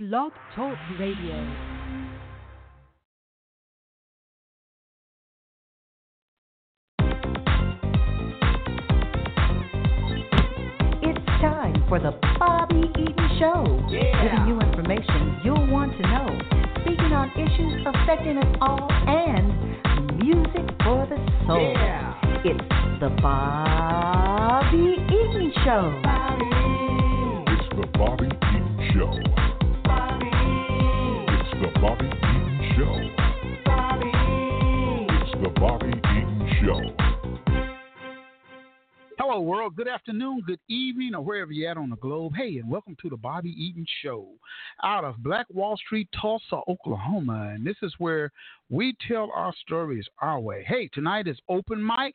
Blog Talk Radio. It's time for the Bobby Eaton Show, giving you information you'll want to know, speaking on issues affecting us all, and music for the soul. It's the Bobby Eaton Show. It's the Bobby Eaton Show. It's the Bobby Eaton Show. It's the Bobby Eaton Show. Hello, world. Good afternoon, good evening, or wherever you're at on the globe. Hey, and welcome to the Bobby Eaton Show out of Black Wall Street, Tulsa, Oklahoma. And this is where we tell our stories our way. Hey, tonight is open mic,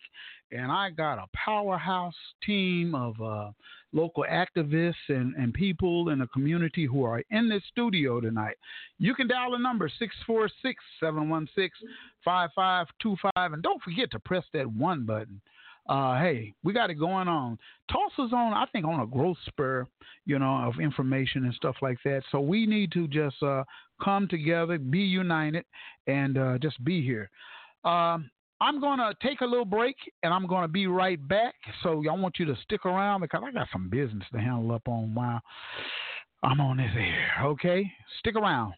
and I got a powerhouse team of uh, local activists and, and people in the community who are in this studio tonight. You can dial the number 646 716 5525, and don't forget to press that one button uh, hey, we got it going on. Tulsa's on, I think, on a growth spur, you know, of information and stuff like that. So we need to just uh, come together, be united, and uh, just be here. Um, I'm going to take a little break and I'm going to be right back. So I want you to stick around because I got some business to handle up on while I'm on this air. Okay? Stick around.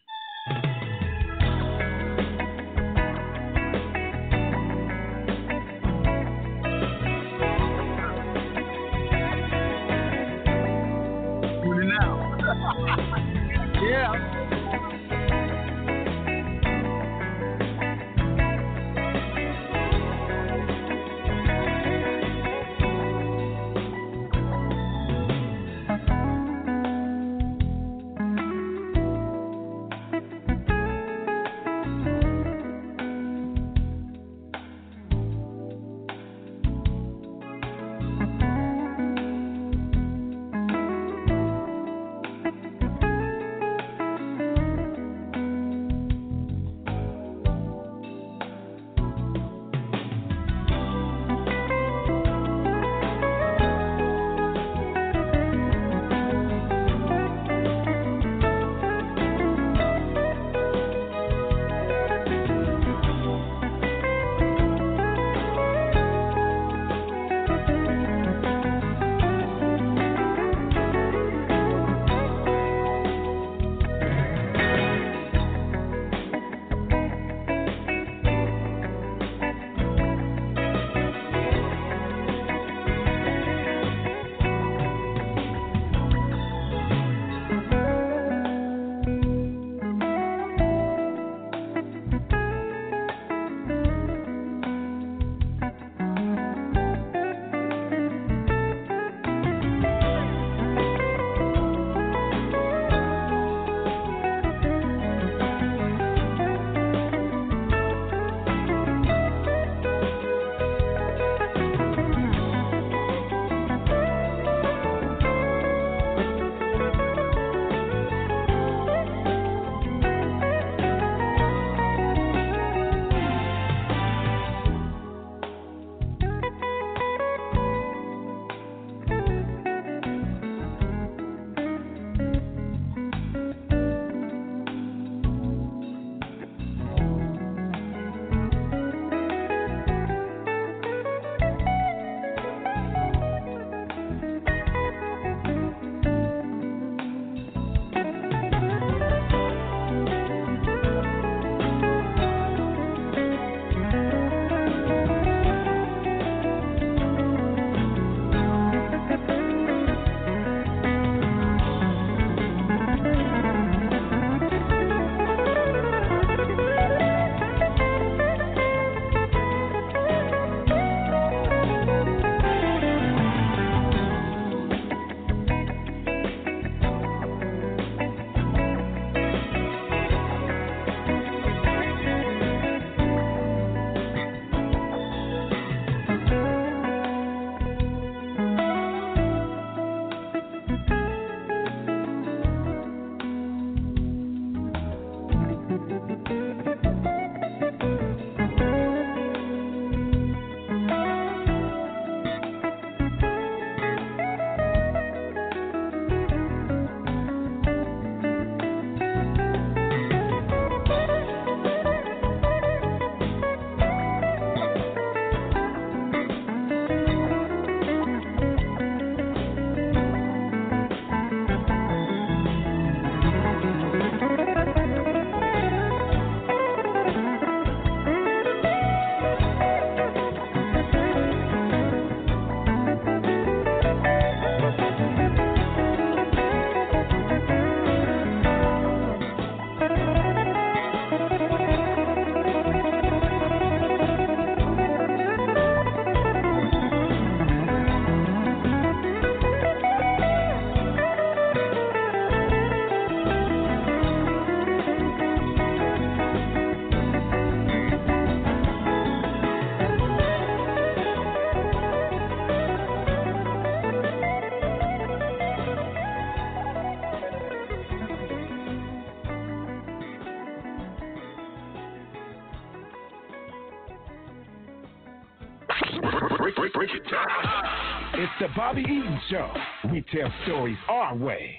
Bobby Eaton Show. We tell stories our way.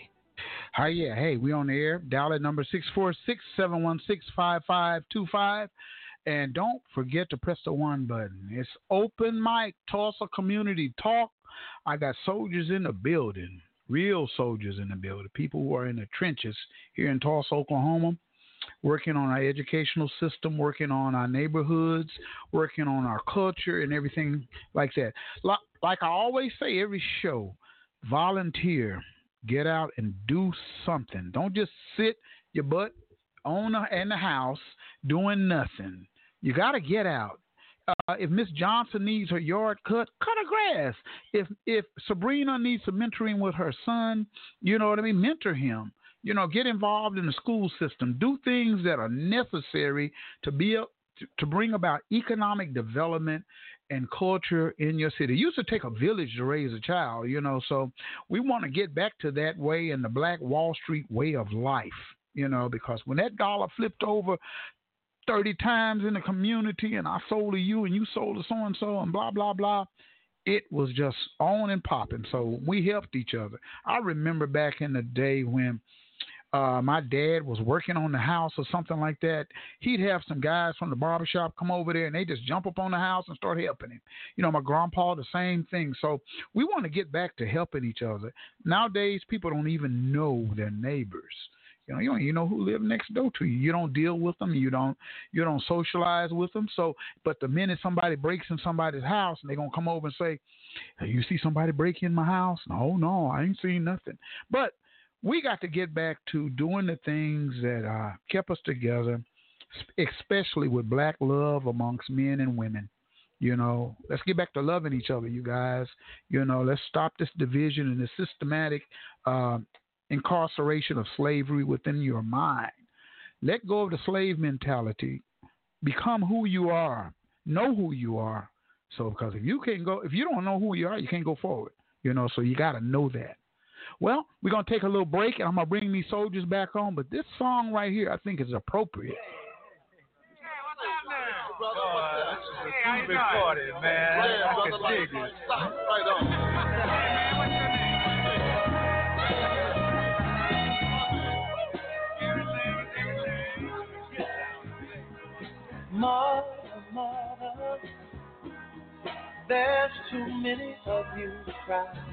Hi, yeah. Hey, we on the air. Dial at number 646-716-5525. And don't forget to press the one button. It's open mic, Tulsa Community Talk. I got soldiers in the building, real soldiers in the building, people who are in the trenches here in Tulsa, Oklahoma, working on our educational system, working on our neighborhoods, working on our culture, and everything like that. Like I always say, every show, volunteer, get out and do something. Don't just sit your butt on in the house doing nothing. You got to get out. Uh, if Miss Johnson needs her yard cut, cut her grass. If if Sabrina needs some mentoring with her son, you know what I mean. Mentor him. You know, get involved in the school system. Do things that are necessary to be a, to, to bring about economic development and culture in your city. It used to take a village to raise a child, you know. So we want to get back to that way and the Black Wall Street way of life, you know, because when that dollar flipped over 30 times in the community and I sold to you and you sold to so and so and blah, blah, blah. It was just on and popping. So we helped each other. I remember back in the day when uh, my dad was working on the house or something like that, he'd have some guys from the barbershop come over there and they just jump up on the house and start helping him. You know, my grandpa, the same thing. So we want to get back to helping each other. Nowadays, people don't even know their neighbors. You know, you don't you know who live next door to you. You don't deal with them. You don't you don't socialize with them. So, but the minute somebody breaks in somebody's house, and they're gonna come over and say, hey, "You see somebody break in my house?" No, no, I ain't seen nothing. But we got to get back to doing the things that uh, kept us together, especially with black love amongst men and women. You know, let's get back to loving each other, you guys. You know, let's stop this division and the systematic uh, incarceration of slavery within your mind. Let go of the slave mentality. Become who you are. Know who you are. So, because if you can't go, if you don't know who you are, you can't go forward. You know, so you got to know that. Well, we're gonna take a little break, and I'm gonna bring these soldiers back on. But this song right here, I think, is appropriate. Hey, man? Can dig it. Right on. Mother, mother, there's too many of you crying. Brother,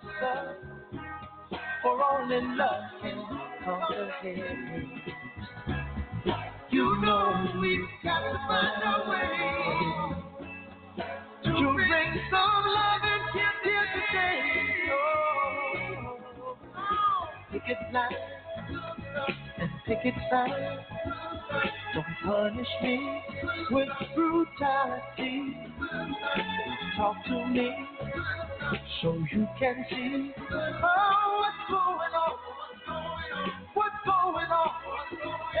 answer, for only love can conquer hate. You know we've got to find a way to bring some love in here, here today. Oh, pick it like and picket signs. Don't punish me with brutality. Talk to me so you can see oh, what's going on. What's going on? Yeah,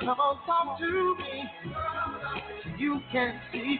Come on, talk to me. You can see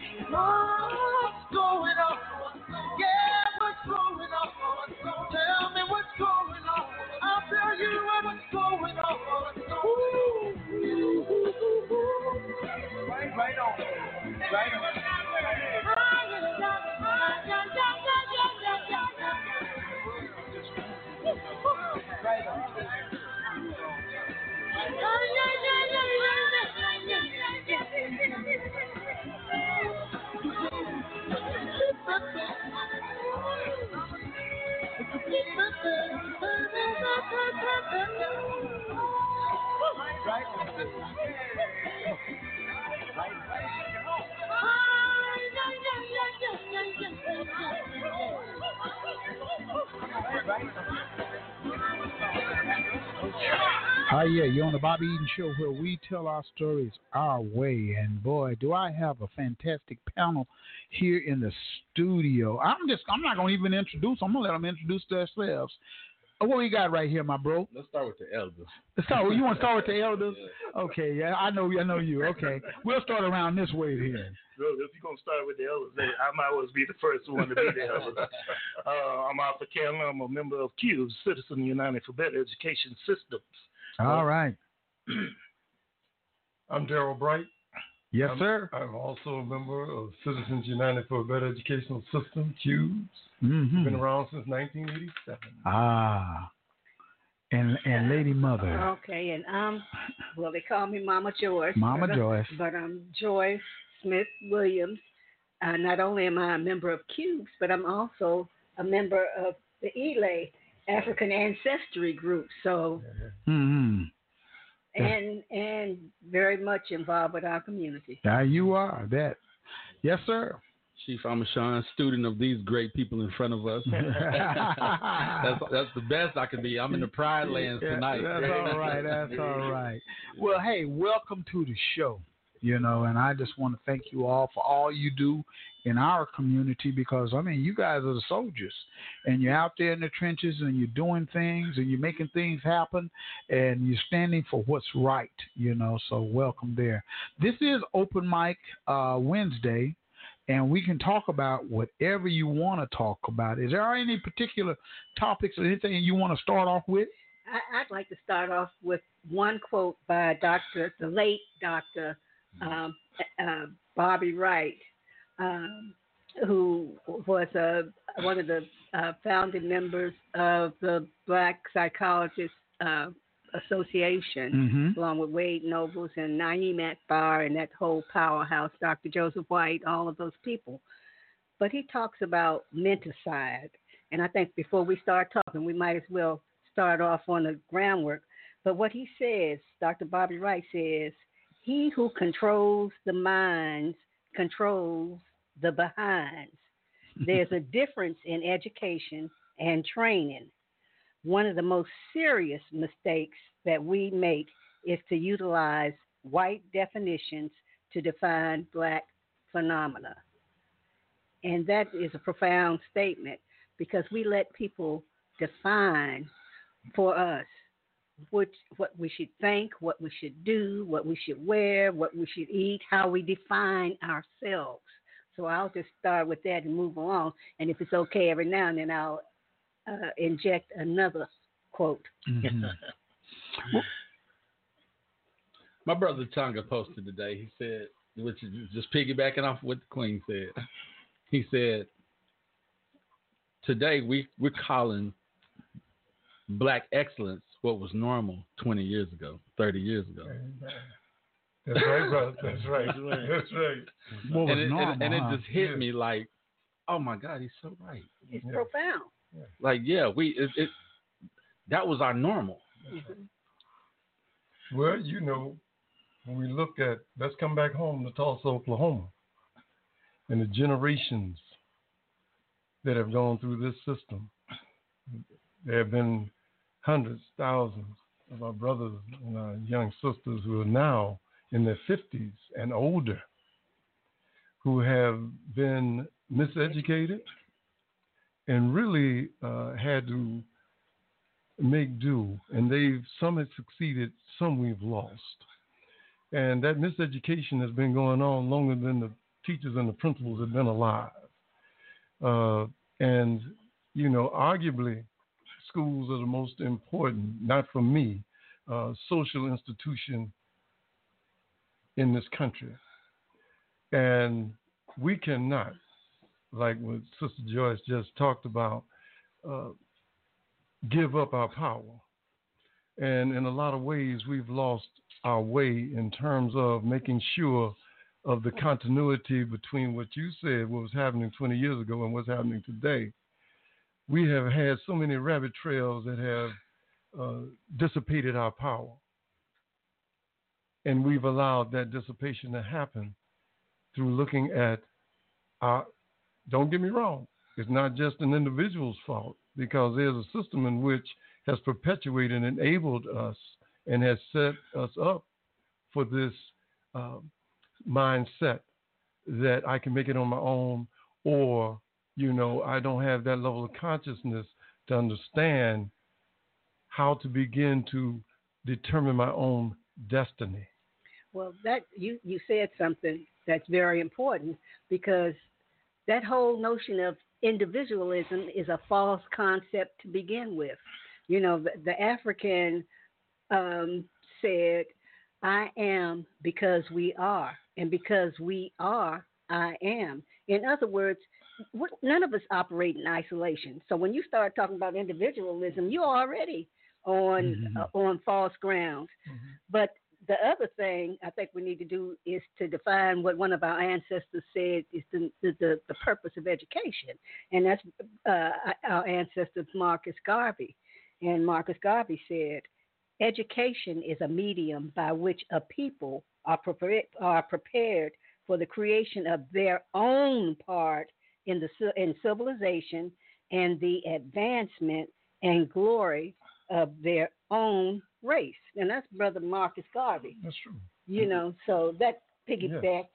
Bobby Eaton Show where we tell our stories our way. And boy, do I have a fantastic panel here in the studio. I'm just, I'm not going to even introduce them. I'm going to let them introduce themselves. What we got right here, my bro? Let's start with the elders. Let's start. You want to start with the elders? Okay, yeah, I know, I know you. Okay, we'll start around this way here. Bro, if you're gonna start with the elders, then I might always be the first one to be the elders. Uh, I'm Arthur Cameron. I'm a member of Q, Citizen United for Better Education Systems. All right. I'm Daryl Bright. Yes, I'm, sir. I'm also a member of Citizens United for a Better Educational System, CUBES. Mhm. Been around since 1987. Ah, and and Lady Mother, Okay, and um, well, they call me Mama Joyce. Mama but, uh, Joyce. But I'm Joyce Smith Williams. Uh, not only am I a member of CUBES, but I'm also a member of the ELA African Ancestry Group. So, hmm and and very much involved with our community. There you are. That. Yes, sir. Chief Amashan, student of these great people in front of us. that's that's the best I can be. I'm in the Pride Lands Yeah, tonight. That's all right. That's all right. Well, hey, welcome to the show. You know, and I just want to thank you all for all you do in our community because I mean, you guys are the soldiers, and you're out there in the trenches and you're doing things and you're making things happen, and you're standing for what's right. You know, so welcome there. This is open mic uh, Wednesday. And we can talk about whatever you want to talk about. Is there any particular topics or anything you want to start off with? I'd like to start off with one quote by Dr. the late Dr. Um, uh, Bobby Wright, um, who was a, one of the uh, founding members of the Black Psychologists uh, Association, Mhm. along with Wade Nobles and Na'im Akbar and that whole powerhouse, Dr. Joseph White, all of those people. But he talks about menticide. And I think before we start talking, we might as well start off on the groundwork. But what he says, Dr. Bobby Wright says, he who controls the minds controls the behinds. There's a difference in education and training. One of the most serious mistakes that we make is to utilize white definitions to define black phenomena. And that is a profound statement because we let people define for us which, what we should think, what we should do, what we should wear, what we should eat, how we define ourselves. So I'll just start with that and move along. And if it's okay every now and then, I'll uh, inject another quote. Mhm. My brother Tonga posted today. He said, which is just piggybacking off what the Queen said. He said, today we we're calling black excellence what was normal 20 years ago, 30 years ago. That's right, brother. That's right. That's right. What was and it, normal, and, and huh? it just hit Yeah. me like, oh my God, he's so right. It's Yeah. profound. Like, yeah, we it, it that was our normal. Mm-hmm. Well, you know, when we look at, let's come back home to Tulsa, Oklahoma, and the generations that have gone through this system. There have been hundreds, thousands of our brothers and our young sisters who are now in their 50s and older who have been miseducated and really uh, had to make do. And they've some have succeeded, some we've lost. And that miseducation has been going on longer than the teachers and the principals have been alive. Uh, and you know, arguably, schools are the most important, not for me, uh, social institution in this country. And we cannot, like what Sister Joyce just talked about, uh, give up our power. And in a lot of ways, we've lost our way in terms of making sure of the continuity between what you said, what was happening 20 years ago, and what's happening today. We have had so many rabbit trails that have uh, dissipated our power. And we've allowed that dissipation to happen through looking at our, don't get me wrong, it's not just an individual's fault because there's a system in which has perpetuated and enabled us and has set us up for this uh, mindset that I can make it on my own or, you know, I don't have that level of consciousness to understand how to begin to determine my own destiny. Well, that you you said something that's very important because that whole notion of individualism is a false concept to begin with. You know, the, the African um, said, "I am because we are, and because we are, I am." In other words, none of us operate in isolation. So when you start talking about individualism, you're already on mm-hmm. uh, on false ground. Mm-hmm. But the other thing I think we need to do is to define what one of our ancestors said is the the, the purpose of education, and that's uh, our ancestor Marcus Garvey. And Marcus Garvey said, education is a medium by which a people are prepared, are prepared for the creation of their own part in the in civilization and the advancement and glory of their own race. And that's Brother Marcus Garvey. That's true. You know, so that piggybacks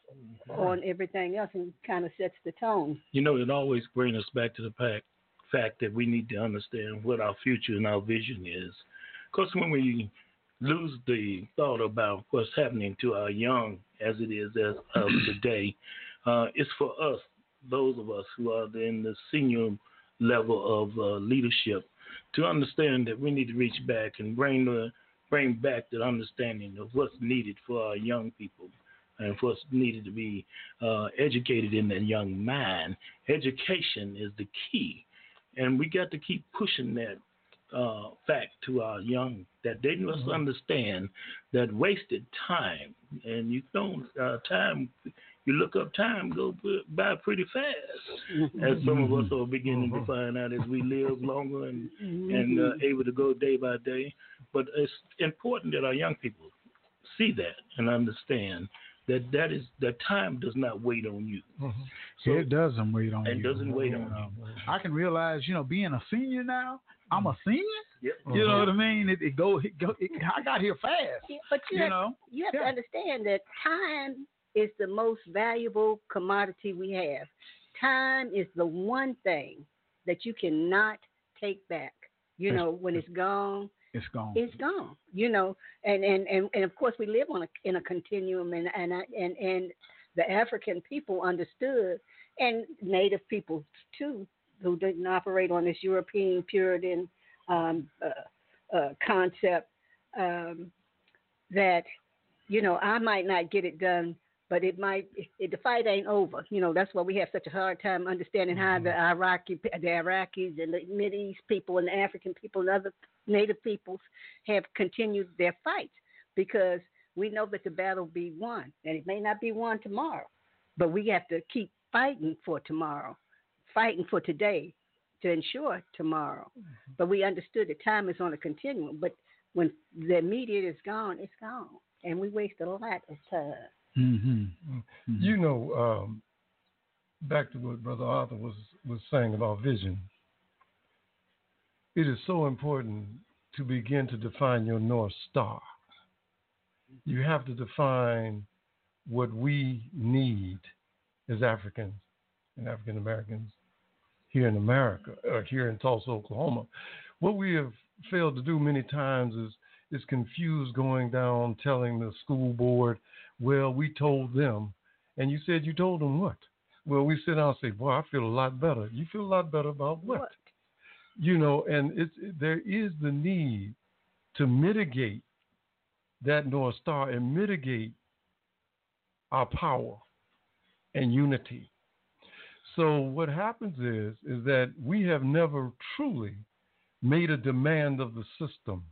on everything else and kind of sets the tone. You know, it always brings us back to the fact, fact that we need to understand what our future and our vision is. Because when we lose the thought about what's happening to our young as it is as of today, uh, it's for us, those of us who are in the senior level of uh, leadership, to understand that we need to reach back and bring the bring back the understanding of what's needed for our young people and what's needed to be uh, educated in that young mind. Education is the key, and we got to keep pushing that uh, fact to our young that they must mm-hmm. understand that wasted time and you don't uh, time you look up time go by pretty fast, as some of us are beginning to mm-hmm. find out as we live longer and and uh, mm-hmm. able to go day by day. But it's important that our young people see that and understand that that is that time does not wait on you. Mm-hmm. So it doesn't wait on it you. It doesn't wait on you. I can realize, you know, being a senior now, I'm a senior. Yep. You know what I mean? It, it go, it go. It, I got here fast. Yeah, but you, you have, know, you have yeah. to understand that time is the most valuable commodity we have. Time is the one thing that you cannot take back. You know, when it's gone, it's gone. It's gone. You know, and and and, and of course we live on a in a continuum, and and and and the African people understood, and Native people too, who didn't operate on this European Puritan um, uh, uh, concept um, that you know I might not get it done but it might it, the fight ain't over. You know that's why we have such a hard time understanding how the mm-hmm. Iraqi the Iraqis and the Mid East people and the African people and other Native peoples have continued their fight because we know that the battle will be won and it may not be won tomorrow, but we have to keep fighting for tomorrow, fighting for today to ensure tomorrow. Mm-hmm. But we understood that time is on a continuum, but when the immediate is gone, it's gone, and we waste a lot of time. Mm-hmm. Mm-hmm. You know, um, back to what Brother Arthur was was saying about vision. It is so important to begin to define your north star. You have to define what we need as Africans and African Americans here in America, or here in Tulsa, Oklahoma. What we have failed to do many times is is confuse going down telling the school board, well, we told them, and you said you told them what? Well, we sit down and say, boy, I feel a lot better. You feel a lot better about what? What? You know, and it's there is the need to mitigate that North Star and mitigate our power and unity. So what happens is is that we have never truly made a demand of the system.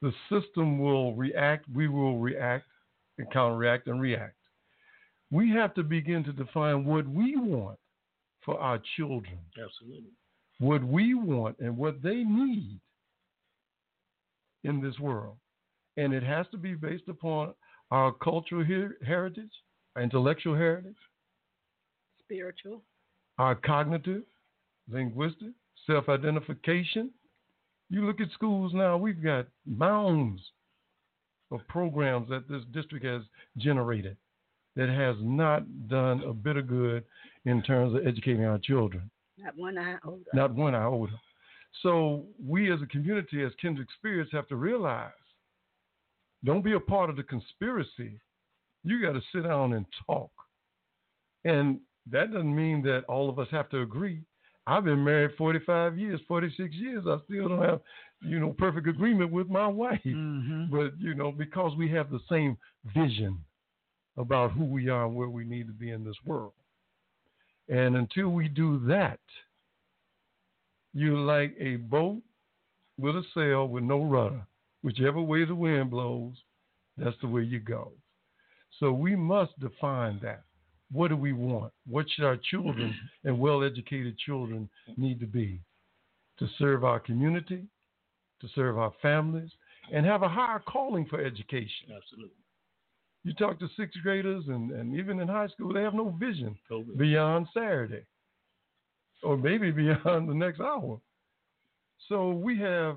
The system will react, we will react and counteract and react. We have to begin to define what we want for our children, Absolutely. what we want and what they need in this world. And it has to be based upon our cultural her- heritage, our intellectual heritage, Spiritual. our cognitive, linguistic, self identification. You look at schools now, we've got mounds of programs that this district has generated that has not done a bit of good in terms of educating our children, Not one older. not one iota. So, we as a community, as Kendrick Spears, have to realize don't be a part of the conspiracy. You got to sit down and talk. And that doesn't mean that all of us have to agree. I've been married 45 years, 46 years. I still don't have, you know, perfect agreement with my wife. Mm-hmm. But, you know, because we have the same vision about who we are and where we need to be in this world. And until we do that, you're like a boat with a sail with no rudder. Whichever way the wind blows, that's the way you go. So we must define that. What do we want? What should our children and well educated children need to be? To serve our community, to serve our families, and have a higher calling for education. Absolutely. You talk to sixth graders and, and even in high school, they have no vision COVID. beyond Saturday or maybe beyond the next hour. So we have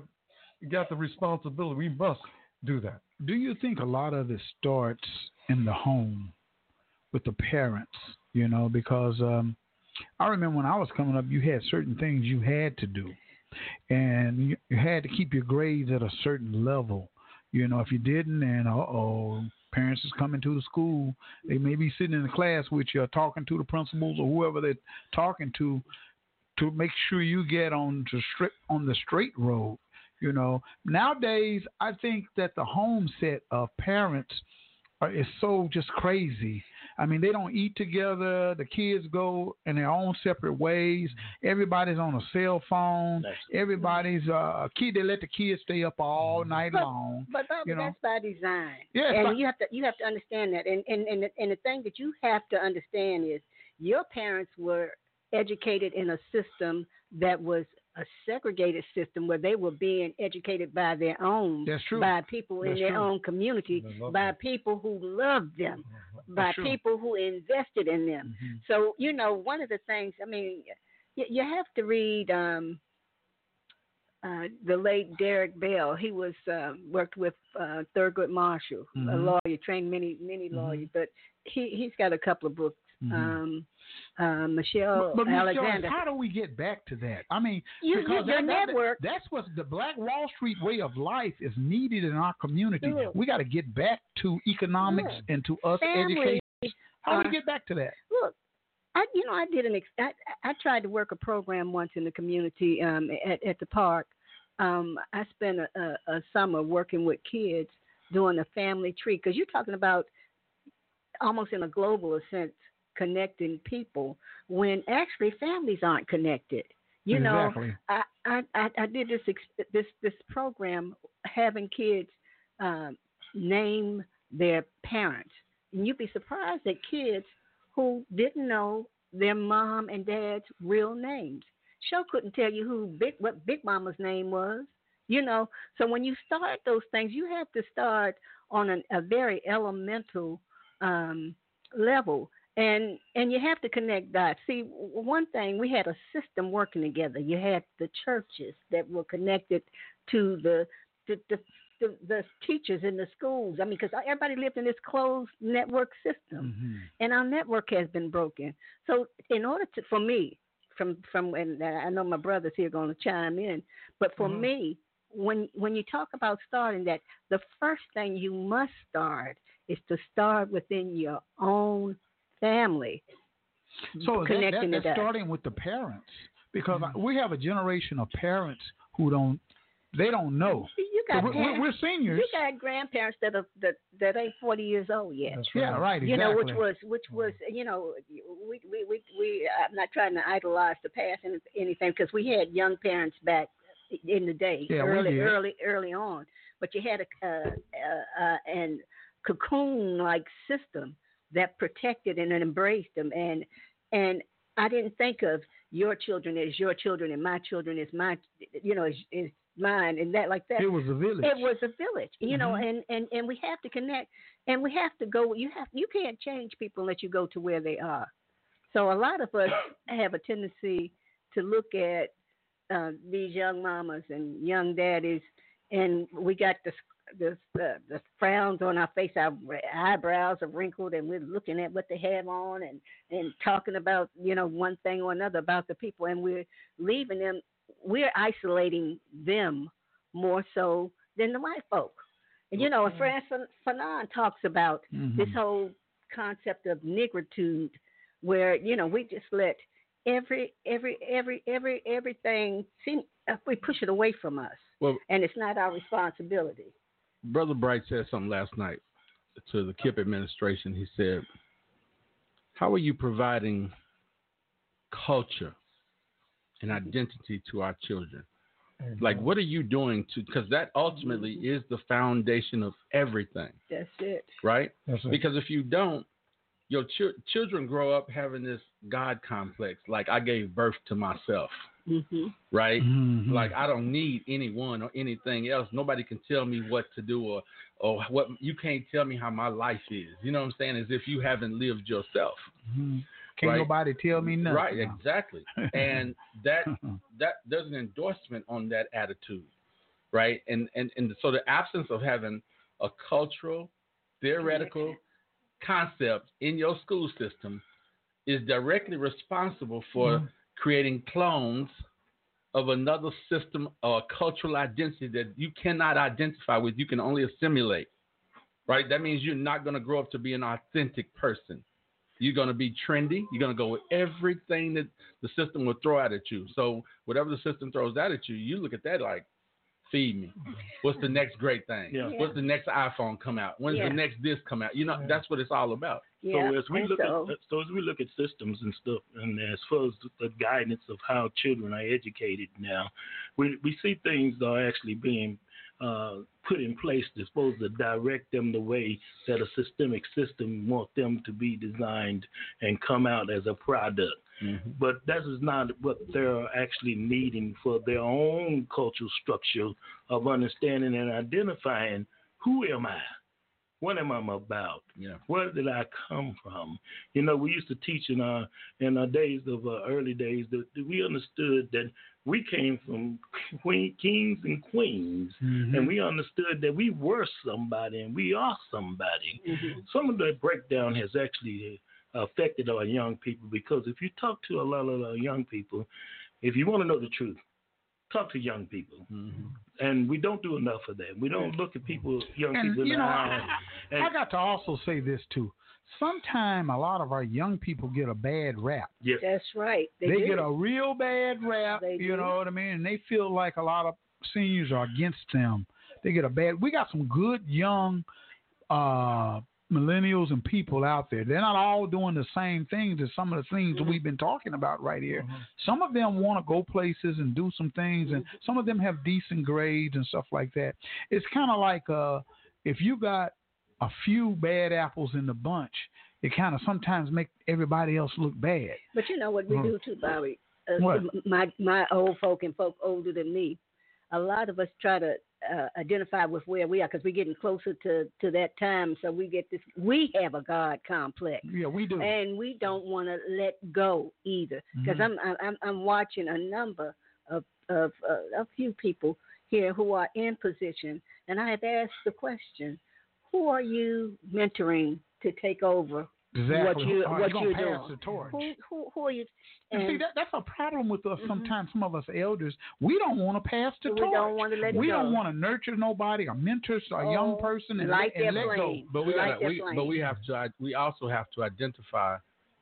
got the responsibility. We must do that. Do you think a lot of it starts in the home with the parents? You know, because um, I remember when I was coming up, you had certain things you had to do, and you, had to keep your grades at a certain level. You know, if you didn't, and uh oh, parents is coming to the school, they may be sitting in the class with you, or talking to the principals or whoever they're talking to, to make sure you get on to straight on the straight road. You know, nowadays I think that the home set of parents are, is so just crazy. I mean, they don't eat together. The kids go in their own separate ways. Everybody's on a cell phone. Everybody's uh, kid. They let the kids stay up all night But- long. But Bobby, you know? that's by design. Yeah, and by- you have to you have to understand that. And and and the, and the thing that you have to understand is your parents were educated in a system that was a segregated system where they were being educated by their own, That's true. by people in their true. own community, by that. people who loved them, by true. people who invested in them. Mhm. So you know, one of the things I mean, you, you have to read um, uh, the late Derek Bell. He was uh, worked with uh, Thurgood Marshall, a Mhm. lawyer, trained many many Mhm. lawyers, but he he's got a couple of books. Mhm. Um, uh, Michelle But, but Alexander. Jones, how do we get back to that? I mean, You- because you- your that- that- network- that's what the Black Wall Street way of life is needed in our community. Sure. We got to get back to economics Sure. and to us education. How do we get back to that? Look, I you know I did an ex- I, I tried to work a program once in the community um, at at the park. Um, I spent a, a, a summer working with kids doing a family tree because you're talking about almost in a global sense connecting people when actually families aren't connected. You Exactly. know, I, I I I did this this this program having kids um, name their parents, and you'd be surprised at kids who didn't know their mom and dad's real names. Show couldn't tell you who big what Big Mama's name was. You know, so when you start those things, you have to start on an, a very elemental um, level, and and you have to connect dots. See, one thing we had a system working together. You had the churches that were connected to the the, the the, the teachers in the schools. I mean, because everybody lived in this closed network system Mhm. and our network has been broken. So, in order to, for me, from from and I know my brothers here going to chime in, but for Mhm. me, when when you talk about starting that, the first thing you must start is to start within your own family. So that, that, connecting that's starting with the parents because Mm-hmm. we have a generation of parents who don't they don't know. You got We're- we're- parents- we're seniors. You got grandparents that are that that ain't forty years old yet. That's Yeah, right. Exactly. You know, which was which was you know we we we, we I'm not trying to idolize the past and anything because we had young parents back in the day Yeah, early early early on, but you had a uh, uh, uh, and cocoon like system that protected and embraced them and and I didn't think of your children as your children and my children as my you know is, is mine and that like that it was a village. it was a village, you know, Mhm. and, and, and we have to connect and we have to go you have you can't change people unless you go to where they are. So a lot of us have a tendency to look at uh, these young mamas and young daddies and we got the the the, the frowns on our face, our eyebrows are wrinkled, and we're looking at what they have on, and and talking about you know one thing or another about the people, and we're leaving them. We're isolating them more so than the white folk. And you know, and Frantz Fanon talks about this Mhm. whole concept of negritude, where you know we just let every every every every everything seem uh, we push it away from us, Well, and it's not our responsibility. Brother Bright said something last night to the KIPP administration. He said, How are you providing culture and identity to our children? Mm-hmm. Like, what are you doing to, because that ultimately mm-hmm. is the foundation of everything, That's it. right? That's it. Because if you don't, your ch- children grow up having this God complex. Like, I gave birth to myself, Mm-hmm. right? Mhm. Like I don't need anyone or anything else. Nobody can tell me what to do or or what you can't tell me how my life is. You know what I'm saying? As if you haven't lived yourself. Mhm. Can't Right. nobody tell me nothing. Right, exactly. and that that there's an endorsement on that attitude. Right? And and and so the absence of having a cultural, theoretical concept in your school system is directly responsible for Mhm. Creating clones of another system or cultural identity that you cannot identify with, you can only assimilate. Right? That means you're not going to grow up to be an authentic person. You're going to be trendy. You're going to go with everything that the system will throw out at you. So, whatever the system throws out at you, you look at that like, feed me. What's the next great thing? Yeah. What's the next iPhone come out? When's Yeah. the next this come out? You know, that's what it's all about. Yeah. So as we look so, at so as we look at systems and stuff, and as far as the guidance of how children are educated now, we we see things that are actually being uh, put in place that's supposed to direct them the way that a systemic system wants them to be designed and come out as a product. But that is not what they're actually needing for their own cultural structure of understanding and identifying who am I? What am I about? Yeah. Where did I come from? You know, we used to teach in our in our days of uh, early days that, that we understood that we came from queen, kings and queens, Mhm. and we understood that we were somebody and we are somebody. mm-hmm. Some of that breakdown has actually affected our young people because if you talk to a lot of our young people, if you want to know the truth, talk to young people. Mm-hmm. And we don't do enough of that. We don't look at people, young And people in you the know, eye. I, I got to also say this too. Sometimes a lot of our young people get a bad rap. Yes. That's right. They, They, do. get a real bad rap. They you do. know what I mean? And they feel like a lot of seniors are against them. They get a bad. We got some good young uh, millennials and people out there. They're not all doing the same things as some of the things Mm-hmm. we've been talking about right here. Some of them want to go places and do some things, and Mm-hmm. some of them have decent grades and stuff like that. It's kind of like uh, if you got a few bad apples in the bunch, it kind of sometimes make everybody else look bad. But you know what we Mhm. do too, Bobby. Uh? My my old folk and folk older than me, a lot of us try to uh, identify with where we are because we're getting closer to to that time. So we get this. We have a God complex. Yeah, we do. and we don't want to let go either because Mhm. I'm, I'm I'm watching a number of of uh, a few people here who are in position, and I have asked the question: Who are you mentoring to take over Exactly. what you Are what you gonna you're pass doing. the torch? Who, who who are you? And see, that, that's a problem with us sometimes, some of us elders. We don't want to pass the We torch. don't wanna let it We go. don't want to nurture nobody or mentor a young Oh, person and, light let, and let go. But we Light gotta, we, but we have to we also have to identify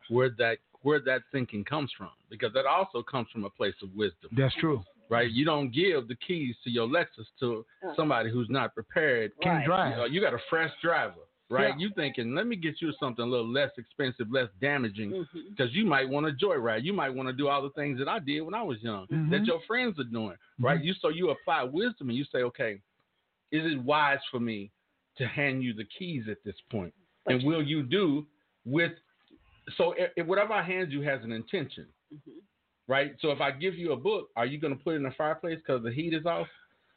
where that where that thinking comes from because that also comes from a place of wisdom. That's true. Right? You don't give the keys to your Lexus to Uh. somebody who's not prepared. Can't Right. drive. You, know, you got a fresh driver, right? Yeah. You thinking, let me get you something a little less expensive, less damaging, because you might want to joyride. You might want to do all the things that I did when I was young, Mhm. that your friends are doing, right? You so you apply wisdom and you say, okay, is it wise for me to hand you the keys at this point? But and you- will you do with so if, if whatever I hand you has an intention, Mhm. right? So if I give you a book, are you going to put it in the fireplace because the heat is off,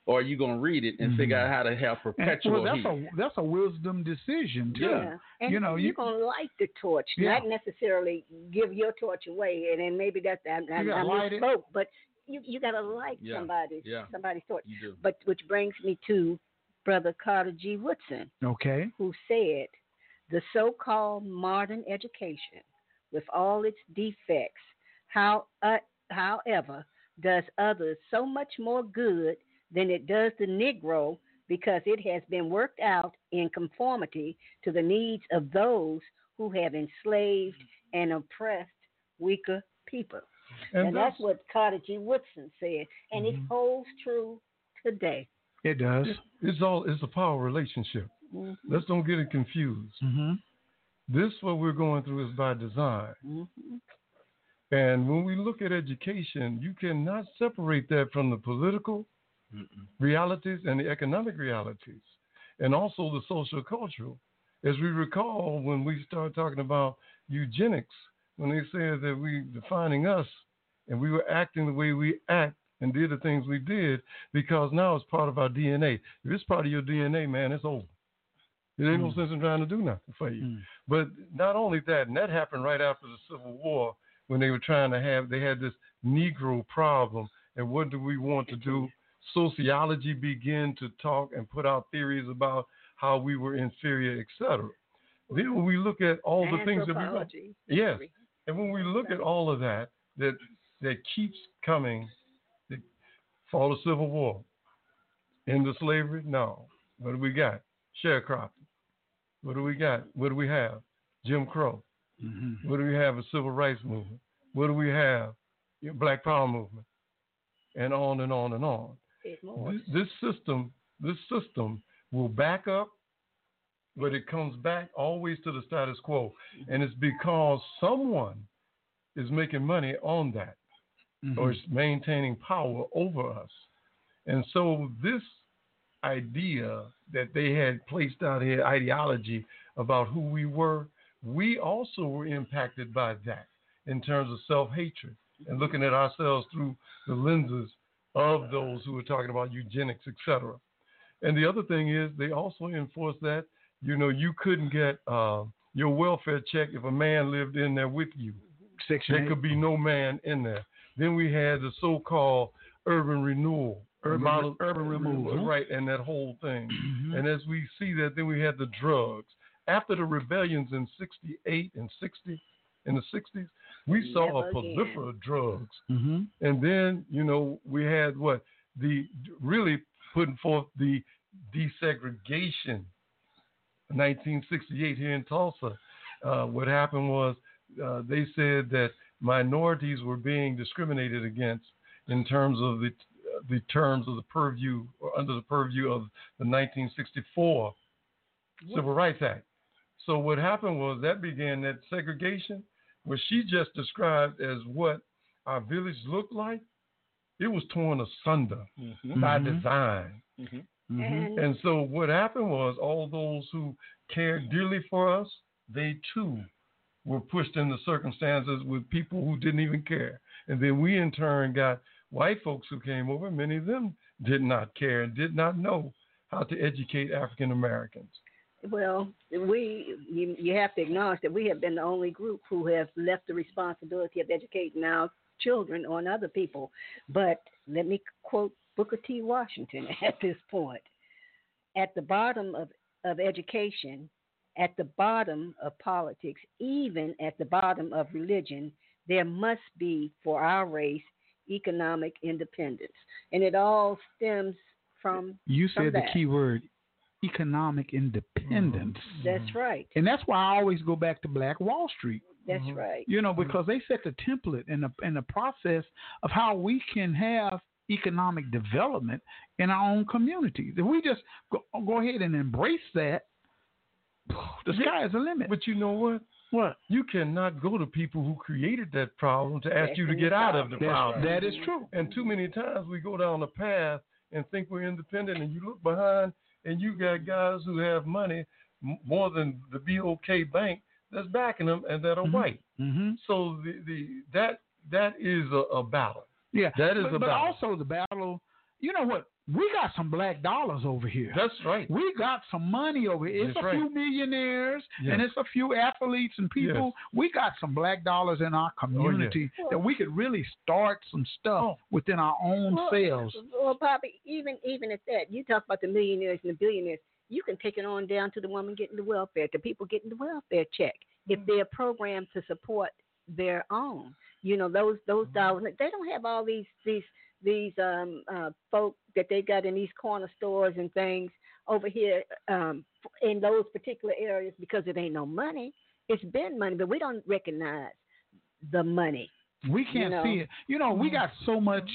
or are you going to read it and Mhm. figure out how to have And, perpetual well, that's heat? a that's a wisdom decision too. Yeah. And You know, you're you- gonna light the torch, Yeah. not necessarily give your torch away, and then maybe that's I, I, You gotta I light it. misspoke, but you you gotta light Yeah. somebody's Yeah. somebody's torch. You do. But which brings me to Brother Carter G. Woodson, Okay. who said, "The so-called modern education, with all its defects, how uh, however, does others so much more good than it does the Negro because it has been worked out in conformity to the needs of those who have enslaved and oppressed weaker people. And, And, that's, what Carter G. Woodson said, and it holds true today. It does. it's all it's a power relationship. Mhm. Let's don't get it confused. Mm-hmm. This what we're going through is by design. Mhm. And when we look at education, you cannot separate that from the political Mm-mm. realities and the economic realities, and also the social cultural. As we recall, when we started talking about eugenics, when they said that we defining us and we were acting the way we act and did the things we did because now it's part of our DNA. If it's part of your DNA, man, it's over. It ain't no Mm. sense in trying to do nothing for you. Mm. But not only that, and that happened right after the Civil War when they were trying to have, they had this Negro problem. And what do we want to do? Sociology began to talk and put out theories about how we were inferior, etc. Then when we look at all the things that we Anthropology. Yes. And when we look at all of that, that that keeps coming, the fall of Civil War, end of slavery, no. What do we got? Sharecropping. What do we got? What do we have? Jim Crow. Mm-hmm. What do we have? A civil rights movement. What do we have? Black Power movement. And on and on and on. It more. This, this system, this system will back up, but it comes back always to the status quo, and it's because someone is making money on that Mm-hmm. or is maintaining power over us. And so this idea that they had placed out here, ideology about who we were, we also were impacted by that in terms of self-hatred and looking at ourselves through the lenses of those who were talking about eugenics, etc. And the other thing is they also enforced that, you know, you couldn't get uh, your welfare check if a man lived in there with you. Section There eight. could be no man in there. Then we had the so-called urban renewal, Urban- model- urban removal. right? And that whole thing. Mhm. And as we see that, then we had the drugs. After the rebellions in '68 and '60, in the '60s, we saw Never a again. proliferation of drugs. Mhm. And then, you know, we had what the really putting forth the desegregation. 1968 here in Tulsa, uh, what happened was uh, they said that minorities were being discriminated against in terms of the the terms of the purview or under the purview of the 1964 Civil Rights Act. So what happened was that began that segregation, what she just described as what our village looked like. It was torn asunder by Mhm. design. Mhm. And, And so what happened was all those who cared dearly for us, they too were pushed into circumstances with people who didn't even care. And then we in turn got white folks who came over, many of them did not care and did not know how to educate African Americans. Well, we you, you have to acknowledge that we have been the only group who have left the responsibility of educating our children on other people. But let me quote Booker T. Washington at this point. At the bottom of, of education at the bottom of politics, even at the bottom of religion, there must be for our race economic independence, and it all stems from You from said the key word economic independence. Mm-hmm. That's right. And that's why I always go back to Black Wall Street. That's mm-hmm. right. You know, mm-hmm. because they set the template and the and the process of how we can have economic development in our own communities. If we just go, go ahead and embrace that, the sky is the limit. But you know what? What? You cannot go to people who created that problem to ask That's you to get out of the That's- problem. that is true. And too many times we go down the path and think we're independent, and you look behind and you got guys who have money more than the BOK bank that's backing them and that are Mhm. white. Mm-hmm. So the, the that that is a, a battle. Yeah, That is but, a but battle. But also the battle. You know what? We got some black dollars over here. That's right. We got some money over here. It's That's a right. few millionaires Yes. and it's a few athletes and people. We got some black dollars in our oh, community that we could really start some stuff oh. within our own Well, selves. Well, Bobby, even even at that, you talk about the millionaires and the billionaires. You can take it on down to the woman getting the welfare, to people getting the welfare check, if mm. they're programmed to support their own. You know, those those mm. dollars. They don't have all these these these um uh folk that they got in these corner stores and things over here um in those particular areas because it ain't no money. It's been money, but we don't recognize the money. We can't you know. see it. You know, we mm. got so much,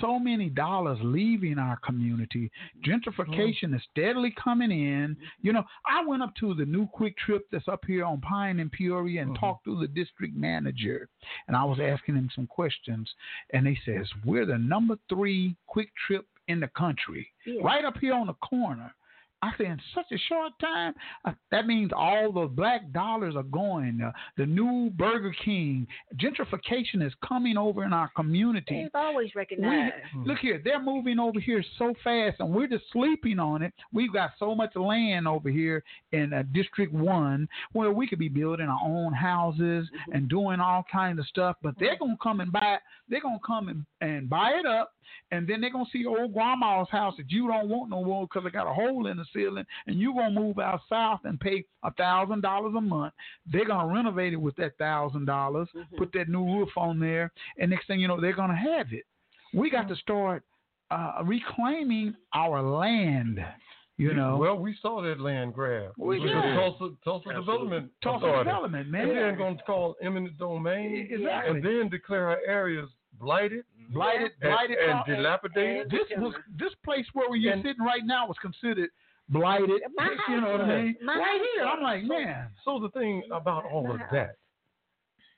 so many dollars leaving our community. Gentrification mm. is steadily coming in. You know, I went up to the new QuikTrip that's up here on Pine and Peoria and mm-hmm. talked to the district manager, and I was asking him some questions, and he says we're the number three Quick Trip in the country, Yeah. right up here on the corner. I said, in such a short time, uh, that means all the black dollars are going. Uh, the new Burger King, gentrification is coming over in our community. They've always We, recognized. look here, they're moving over here so fast, and we're just sleeping on it. We've got so much land over here in uh, District One where we could be building our own houses and doing all kinds of stuff. But they're gonna come and buy. They're gonna come and, and buy it up, and then they're gonna see old grandma's house that you don't want no more because it got a hole in the ceiling, and you gonna move out south and pay a thousand dollars a month. They're gonna renovate it with that thousand dollars, put that new roof on there, and next thing you know, they're gonna have it. We got to start uh, reclaiming our land. You know, Well, we saw that land grab. We With did. the Tulsa, Tulsa Development Tulsa Authority. Development, man. And then going to call eminent domain. Exactly. And then declare our areas blighted. blighted, and, blighted, and pro- dilapidated. This was this place where you're sitting right now was considered blighted. My You know what I mean? My Right here. I'm like, man. So the thing about all of that,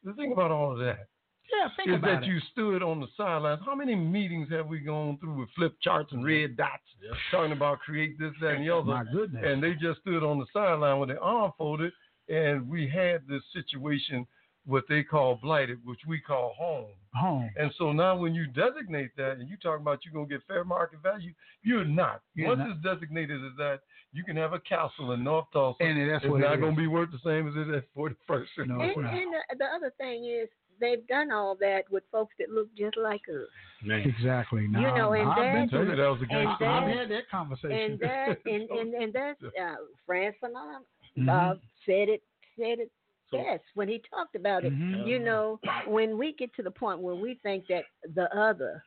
the thing about all of that Yeah, think is about that it. you stood on the sidelines. How many meetings have we gone through with flip charts and red dots talking about create this, that, and the other? My goodness. And they just stood on the sideline with their arm folded, and we had this situation, what they call blighted, which we call home. Home. And so now when you designate that and you talk about you're going to get fair market value, you're not. You're Once not. it's designated as that, you can have a castle in North Tulsa. And that's it's what it not is. going to be worth the same as it is for the first. No, And, it's not. and the, the other thing is, they've done all that with folks that look just like us. Exactly. You know, and I've been that- through Tell you that was a And gangster. that- I've had that conversation. And that, and and, and that's uh, Frantz Fanon Mhm. uh, said it said it Best when he talked about it. Mhm. You know, when we get to the point where we think that the other,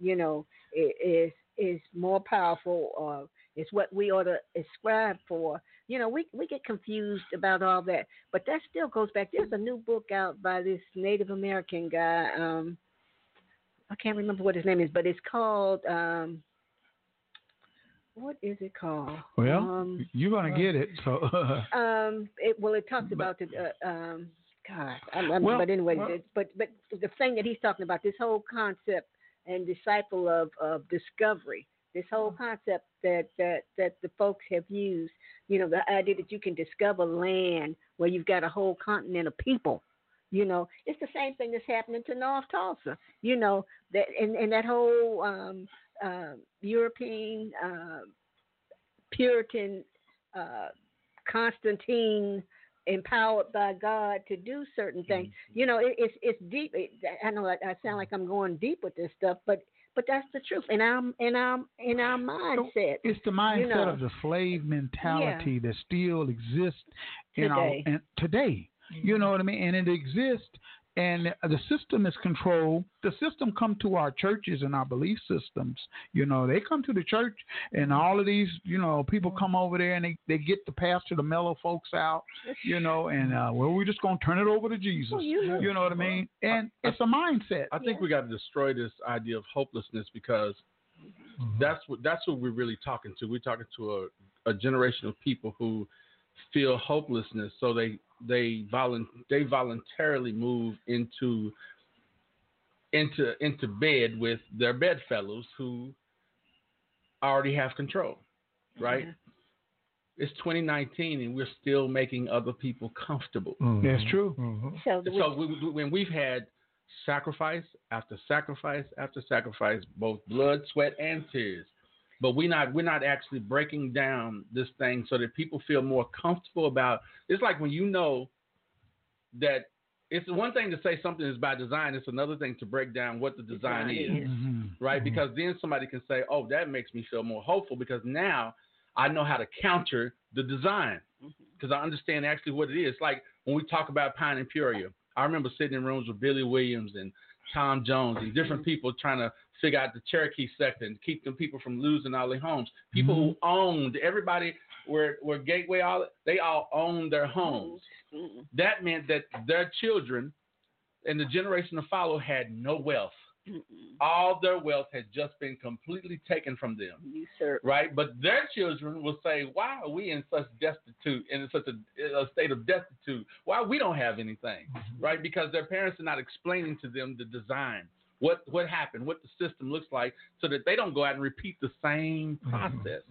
you know, is is more powerful or is what we ought to ascribe for. You know, we we get confused about all that, but that still goes back. There's a new book out by this Native American guy. Um, I can't remember what his name is, but it's called. Um, what is it called? well, um, you're gonna get it. So um, it, well, it talks about the, uh, um, God, I'm, I'm, Well, but anyway, well- but but the thing that he's talking about, this whole concept and disciple of of discovery, this whole concept that that that the folks have used, you know, the idea that you can discover land where you've got a whole continent of people. You know, it's the same thing that's happening to North Tulsa. You know that, and and that whole um, uh, European uh, Puritan uh, Constantine empowered by God to do certain things. You know, it, it's it's deep. It, I know I, I sound like I'm going deep with this stuff, but But that's the truth. And I'm and I'm in our mindset. It's the mindset you know, of the slave mentality that still exists in our Today. in, today. You know what I mean? And it exists, and the system is controlled. The system come to our churches and our belief systems. You know, they come to the church, and all of these, you know, people come over there and they, they get the pastor to mellow folks out. You know, and uh, well, we're just gonna turn it over to Jesus. Well, you- you know what I mean? And it's a mindset. I think we got to destroy this idea of hopelessness because that's what that's what we're really talking to. We're talking to a, a generation of people who feel hopelessness, so they they volun they voluntarily move into into into bed with their bedfellows who already have control, right? Mm-hmm. It's 2019 and we're still making other people comfortable. Mm-hmm. That's true. Mm-hmm. So, So we, we- when we've had sacrifice after sacrifice after sacrifice, both blood, sweat, and tears, but we're not we're not actually breaking down this thing so that people feel more comfortable about. It's like when you know that it's one thing to say something is by design. It's another thing to break down what the design is, mm-hmm. right? Mm-hmm. Because then somebody can say, "Oh, that makes me feel more hopeful," because now I know how to counter the design mm-hmm. because I understand actually what it is. Like when we talk about Pine and Peoria, I remember sitting in rooms with Billy Williams and Tom Jones and different people trying to figure out the Cherokee sector and keep them people from losing all their homes. People who mm-hmm. owned everybody where where Gateway all they all owned their homes. Mm-hmm. That meant that their children and the generation to follow had no wealth. All their wealth had just been completely taken from them. Usurped. Right? But their children will say, Why are we in such destitute, in such a, a state of destitute? Why we don't have anything? Mm-hmm. Right? Because their parents are not explaining to them the design, what what happened, what the system looks like, so that they don't go out and repeat the same mm-hmm. process.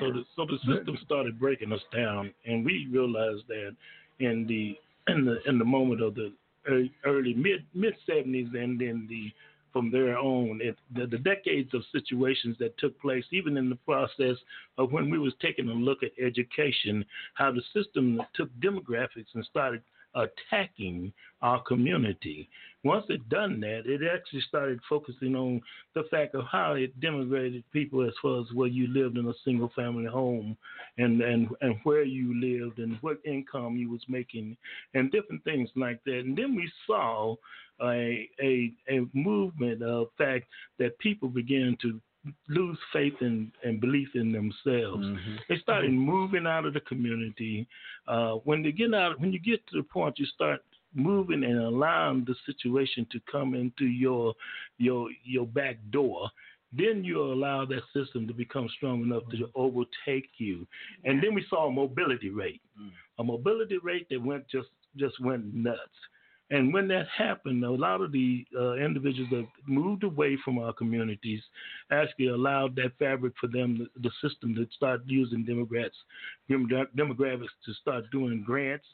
So the so the system started breaking us down, and we realized that in the in the in the moment of the early, early mid mid seventies, and then the from there on, it, the, the decades of situations that took place, even in the process of when we was taking a look at education, how the system took demographics and started attacking our community. Once it done that, it actually started focusing on the fact of how it denigrated people as far as where you lived in a single family home and, and, and where you lived and what income you was making and different things like that. And then we saw a, a, a movement of fact that people began to lose faith and, and belief in themselves. Mm-hmm. They started mm-hmm. moving out of the community. Uh, when they get out, when you get to the point, you start moving and allowing the situation to come into your your your back door. Then you allow that system to become strong enough to mm-hmm. overtake you, and then we saw a mobility rate, mm. a mobility rate that went just just went nuts. And when that happened, a lot of the uh, individuals that moved away from our communities actually allowed that fabric for them, the, the system, to start using demographics, demographics to start doing grants,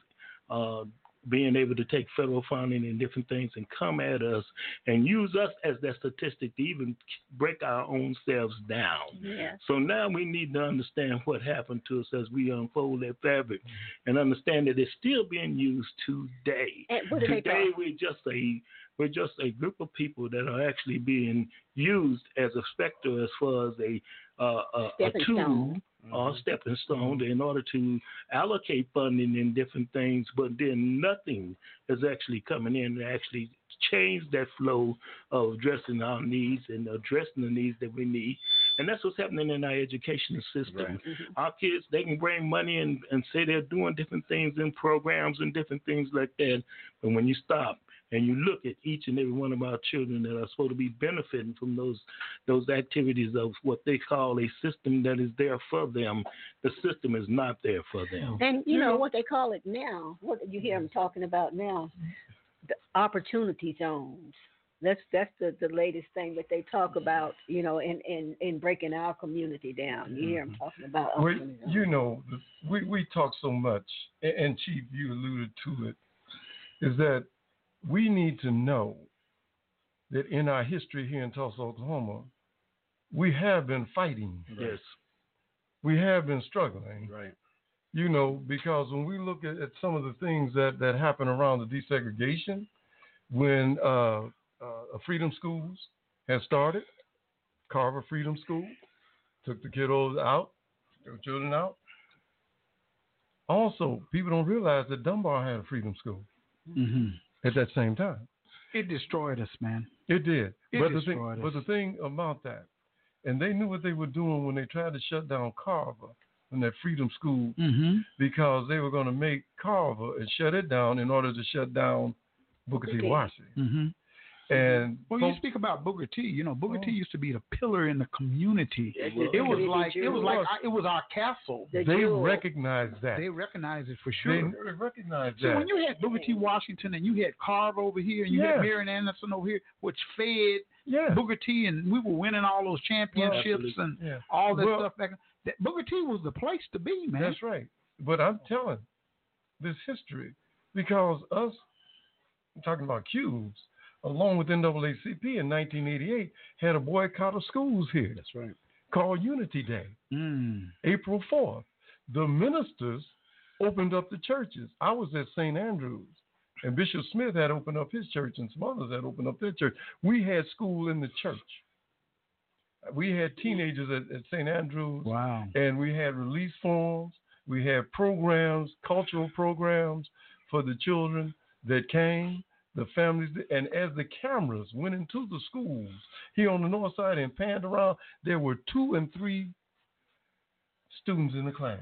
uh, being able to take federal funding and different things and come at us and use us as that statistic to even break our own selves down. Yeah. So now we need to understand what happened to us as we unfold that fabric and understand that it's still being used today. And what do they today we're just a we're just a group of people that are actually being used as a specter as far as a uh, a, a tool stone. or mm-hmm. stepping stone in order to allocate funding in different things, but then nothing is actually coming in to actually change that flow of addressing our needs and addressing the needs that we need. And that's what's happening in our educational system. Mm-hmm. Our kids, they can bring money and, and say they're doing different things in programs and different things like that. But when you stop and you look at each and every one of our children that are supposed to be benefiting from those those activities of what they call a system that is there for them, the system is not there for them. And you know what they call it now? What you hear them talking about now? The opportunity zones. That's that's the, the latest thing that they talk about. You know, in in in breaking our community down. You hear them mm-hmm. talking about. Well, you know, we, we talk so much, and, and Chief, you alluded to it, is that we need to know that in our history here in Tulsa, Oklahoma, we have been fighting. Yes. We have been struggling. Right. You know, because when we look at, at some of the things that, that happen around the desegregation, when uh, uh, freedom schools had started, Carver Freedom School, took the kiddos out, the children out. Also, people don't realize that Dunbar had a freedom school hmm at that same time. It destroyed us, man. It did. It but the destroyed thing, us. but the thing about that, and they knew what they were doing when they tried to shut down Carver and that freedom school Mm-hmm. because they were going to make Carver and shut it down in order to shut down Booker T. Washington. Mm-hmm. Mm-hmm. And Well, you speak about Booker T. You know, Booker Oh. T. used to be the pillar in the community. The- It the was community like it was jewel. like it was our castle. The they jewel. recognized that. They recognized it for sure. They sure. recognized See, that. So when you had Booker T. Washington and you had Carver over here and you Yeah. had Marion Anderson over here, which fed yeah. Booker T. and we were winning all those championships absolutely. and yeah. all that Well- stuff back. That Booker T. was the place to be, man. That's right. But I'm telling this history because us I'm talking about Cubes, along with NAACP in 1988, had a boycott of schools here That's right. called Unity Day, Mm. April 4th. The ministers opened up the churches. I was at St. Andrews, and Bishop Smith had opened up his church, and some others had opened up their church. We had school in the church. We had teenagers at, at St. Andrews Wow. and we had release forms. We had programs, cultural programs for the children that came, the families, and as the cameras went into the schools here on the north side and panned around, there were two and three students in the class.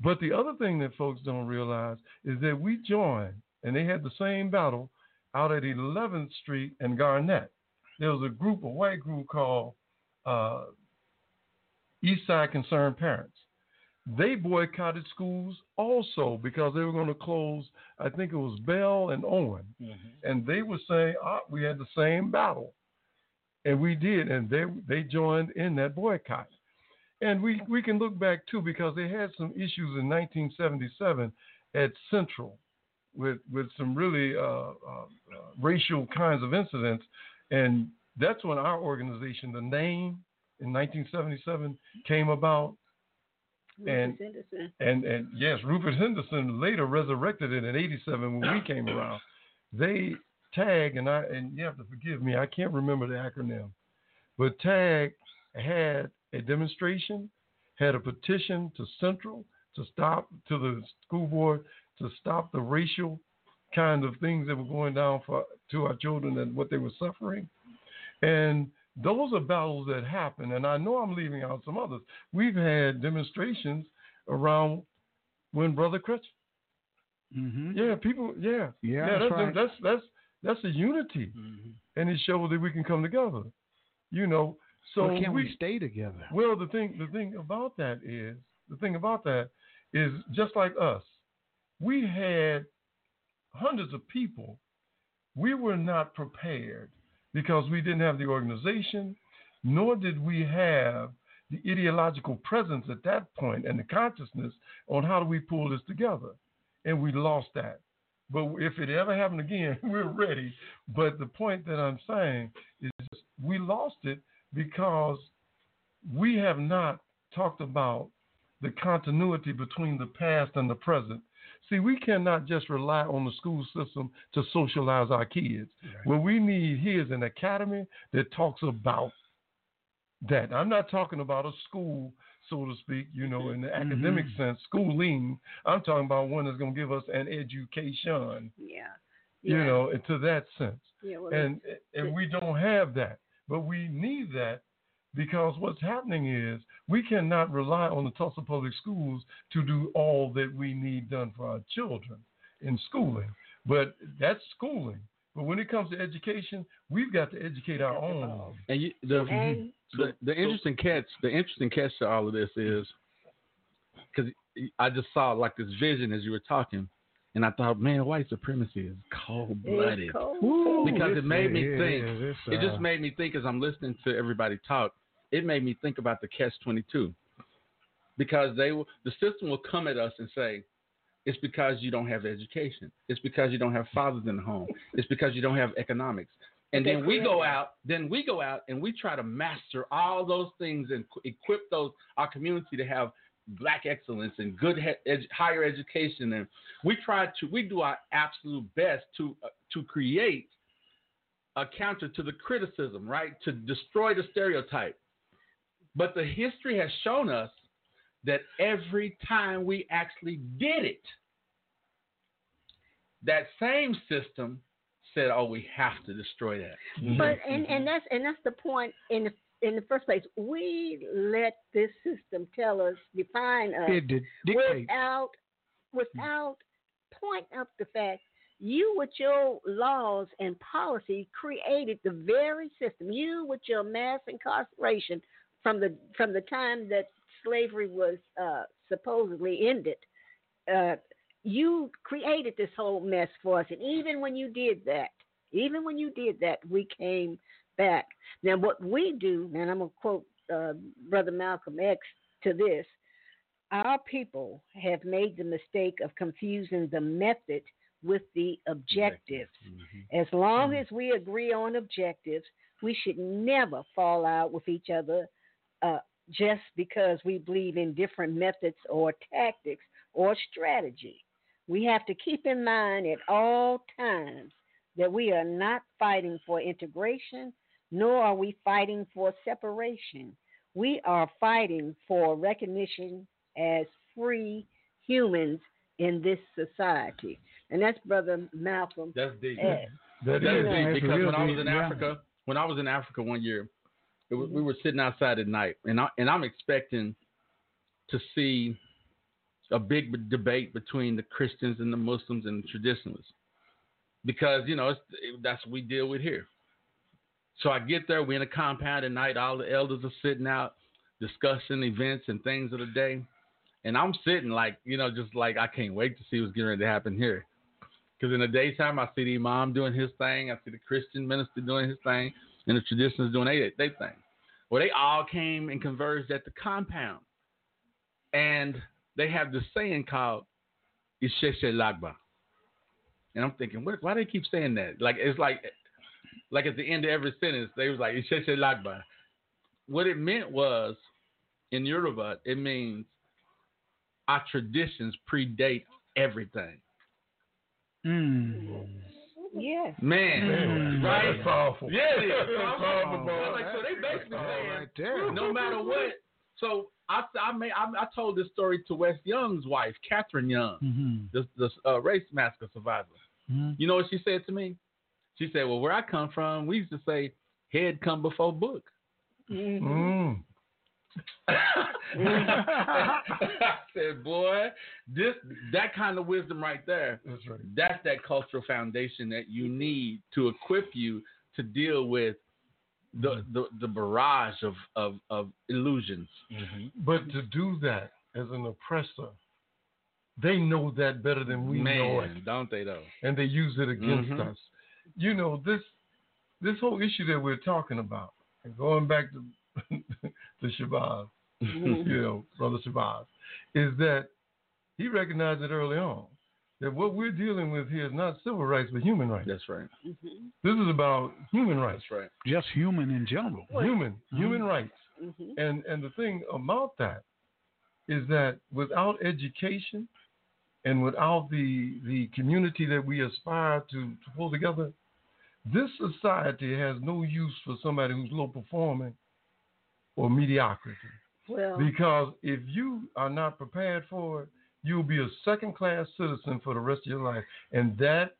But the other thing that folks don't realize is that we joined, and they had the same battle out at 11th Street and Garnett. There was a group, a white group called uh, East Side Concerned Parents. They boycotted schools also because they were going to close, I think it was Bell and Owen. And they were saying, ah, we had the same battle. And we did. And they, they joined in that boycott. And we, we can look back too because they had some issues in 1977 at Central with, with some really uh, uh, uh, racial kinds of incidents. And that's when our organization, the name in 1977, came about. And- Henderson. And and yes, Rupert Henderson later resurrected it in '87 when we came around. They tag and I and you have to forgive me, I can't remember the acronym, but tag had a demonstration, had a petition to Central to stop to the school board to stop the racial kind of things that were going down for to our children and what they were suffering, and those are battles that happen, and I know I'm leaving out some others. We've had demonstrations around when Brother Crutch. Mm-hmm. Yeah, people. Yeah, Yeah, that's that's right. that's that's that's a unity, and it shows that we can come together. You know, so Why can't we, stay together? well, the thing the thing about that is the thing about that is just like us, we had hundreds of people. We were not prepared because we didn't have the organization, nor did we have the ideological presence at that point and the consciousness on how do we pull this together. And we lost that. But if it ever happened again, we're ready. But the point that I'm saying is we lost it because we have not talked about the continuity between the past and the present. See, we cannot just rely on the school system to socialize our kids. What we need here is an academy that talks about that. I'm not talking about a school, so to speak, you know, in the mm-hmm. academic sense, schooling. I'm talking about one that's going to give us an education, Yeah. you know, to that sense Yeah, well, and and we don't have that but we need that because what's happening is we cannot rely on the Tulsa Public Schools to do all that we need done for our children in schooling. But that's schooling. But when it comes to education, we've got to educate our own. And you, the, And- mm-hmm. the the interesting catch, the interesting catch to all of this is because I just saw like this vision as you were talking, and I thought, man, white supremacy is cold blooded. Because it made me think. yeah, it's, It just uh, made me think as I'm listening to everybody talk. It made me think about the catch twenty two, because they will, the system will come at us and say, it's because you don't have education. It's because you don't have fathers in the home. It's because you don't have economics. And then we go out, then we go out and we try to master all those things and equip those our community to have black excellence and good he- ed- higher education. And we try to we do our absolute best to uh, to create a counter to the criticism, right? To destroy the stereotype. But the history has shown us that every time we actually did it, that same system said, "Oh, we have to destroy that." But and and that's and that's the point in the in the first place. We let this system tell us, define us did without without pointing up the fact you with your laws and policy created the very system. You with your mass incarceration from the from the time that slavery was uh, supposedly ended. Uh, you created this whole mess for us, and even when you did that, even when you did that, we came back. Now, what we do, and I'm gonna quote uh, Brother Malcolm X to this: our people have made the mistake of confusing the method with the objectives. As long as we agree on objectives, we should never fall out with each other uh, just because we believe in different methods or tactics or strategy. We have to keep in mind at all times that we are not fighting for integration, nor are we fighting for separation. We are fighting for recognition as free humans in this society. And that's Brother Malcolm. That's deep. X. That That's is- deep because real when I was deep, in yeah. Africa, when I was in Africa one year, it was, we mm-hmm. were sitting outside at night, and I and I'm expecting to see a big debate between the Christians and the Muslims and the traditionalists, because you know it's, it, that's what we deal with here. So I get there, we're in a compound at night. All the elders are sitting out discussing events and things of the day, and I'm sitting like you know just like I can't wait to see what's getting ready to happen here. Because in the daytime, I see the imam doing his thing, I see the Christian minister doing his thing, and the traditionalists doing their they thing. Well, they all came and converged at the compound, and they have this saying called "Isheshe Lagba," and I'm thinking, what, why do they keep saying that? Like it's like, like at the end of every sentence, they was like "Isheshe Lagba." What it meant was, in Yoruba, it means our traditions predate everything. Mm. Yes. Man, Man, right? That's powerful. Yeah, it is. That's powerful, boy. Like, so they basically saying, right there. no matter what. So I I made I, I told this story to Wes Young's wife, Catherine Young, Mm-hmm. the the uh, race massacre survivor. Mm-hmm. You know what she said to me? She said, "Well, where I come from, we used to say head come before book." Mm. I said, "Boy, this that kind of wisdom right there." That's right. that's that cultural foundation that you need to equip you to deal with the the, the barrage of, of, of illusions. But to do that as an oppressor, they know that better than we know it, don't they though? and they use it against Mhm. us. You know this this whole issue that we're talking about, and going back to to Shabazz, mm-hmm. you know, brother Shabazz, is that he recognized it early on that what we're dealing with here is not civil rights but human rights. That's right. Mm-hmm. This is about human rights. That's right. Just human in general. Human, human mm-hmm. rights. Mhm. And and the thing about that is that without education and without the the community that we aspire to, to pull together, this society has no use for somebody who's low performing or mediocrity. Well, Because if you are not prepared for it, you'll be a second class citizen for the rest of your life. And that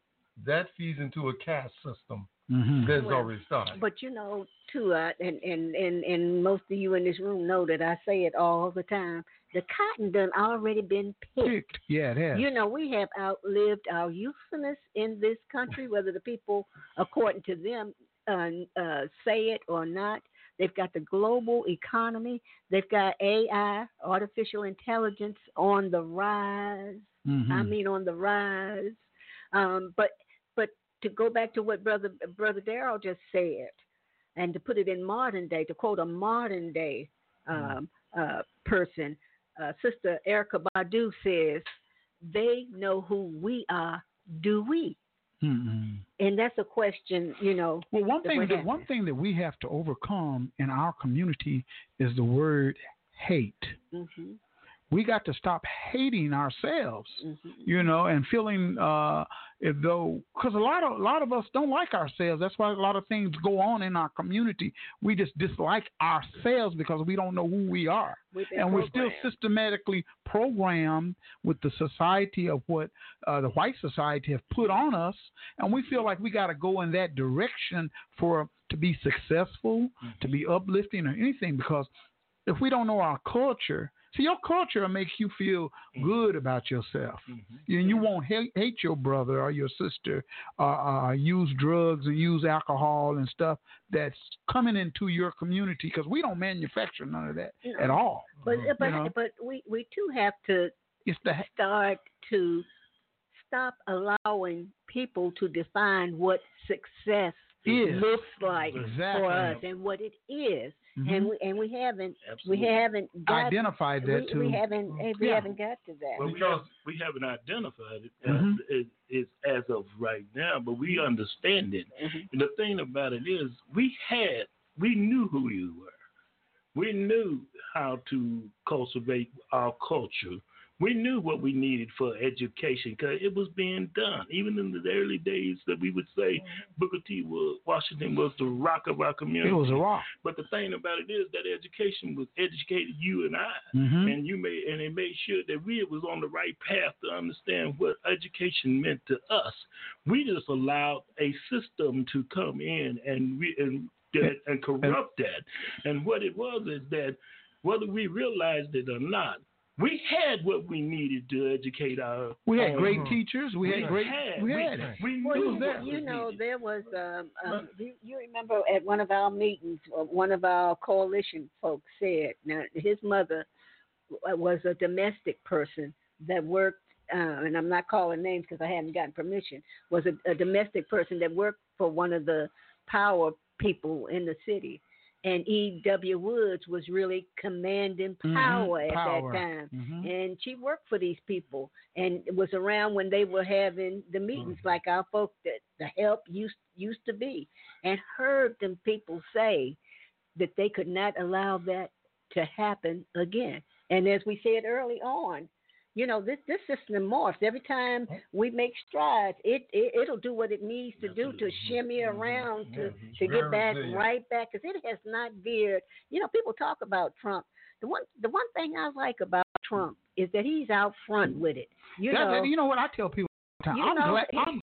that feeds into a caste system Mm-hmm. that's Well, already started. but you know, too, uh, and, and and and most of you in this room know that I say it all the time. The cotton done already been picked. Picked. Yeah, it has. You know, we have outlived our youthfulness in this country, whether the people, according to them, uh, uh, say it or not. They've got the global economy. They've got AI, artificial intelligence, on the rise. Mhm. I mean, on the rise. Um, but but to go back to what brother brother Darrell just said, and to put it in modern day, to quote a modern day um, uh, person, uh, Sister Erykah Badu says, "They know who we are. Do we?" Mhm. And that's a question, you know. Well, one thing that one thing that we have to overcome in our community is the word hate. Mhm. We got to stop hating ourselves, Mm-hmm. you know, and feeling uh, though because a lot of a lot of us don't like ourselves. That's why a lot of things go on in our community. We just dislike ourselves because we don't know who we are, and we're still systematically programmed with the society of what uh, the white society have put on us, and we feel like we got to go in that direction for to be successful, to be uplifting, or anything. Because if we don't know our culture, see your culture makes you feel good about yourself. You, you won't hate, hate your brother or your sister, uh, uh, use drugs and use alcohol and stuff that's coming into your community because we don't manufacture none of that No. at all. But but You know? but we we too have to It's the start to stop allowing people to define what success Is. looks like Exactly. for us and what it is. and Mhm. we and we haven't Absolutely. we haven't got, identified that we, too. We haven't we Yeah. haven't got to that. Well, we, have, we haven't identified it, uh, Mhm. it, it's as of right now, but we understand it. Mhm. And the thing about it is, we had, we knew who you were. We knew how to cultivate our culture. We knew what we needed for education because it was being done. Even in the early days that we would say Booker T. was, Washington was the rock of our community. It was a rock. But the thing about it is that education was educated you and I, Mhm. and you made and it made sure that we was on the right path to understand what education meant to us. We just allowed a system to come in and we and that, and corrupt that. And what it was is that whether we realized it or not, we had what we needed to educate our. We had our- great teachers. We had great. had. We had it. We Well, knew you, you we know, needed. there was um, um you, you remember at one of our meetings, uh, one of our coalition folks said, now his mother was a domestic person that worked, uh, and I'm not calling names because I hadn't gotten permission, was a, a domestic person that worked for one of the power people in the city. And E.W. Woods was really commanding Mhm, power at power. that time Mhm. and she worked for these people and was around when they were having the meetings like our folk that the help used used to be and heard them people say that they could not allow that to happen again and as we said early on you know this this system morphs every time we make strides it, it it'll do what it needs to do to mm-hmm. shimmy mm-hmm. around to to get back right back because it has not veered. You know people talk about trump. The one the one thing I like about Trump is that he's out front with it. You know, you know what I tell people all the time. I'm know, glad I'm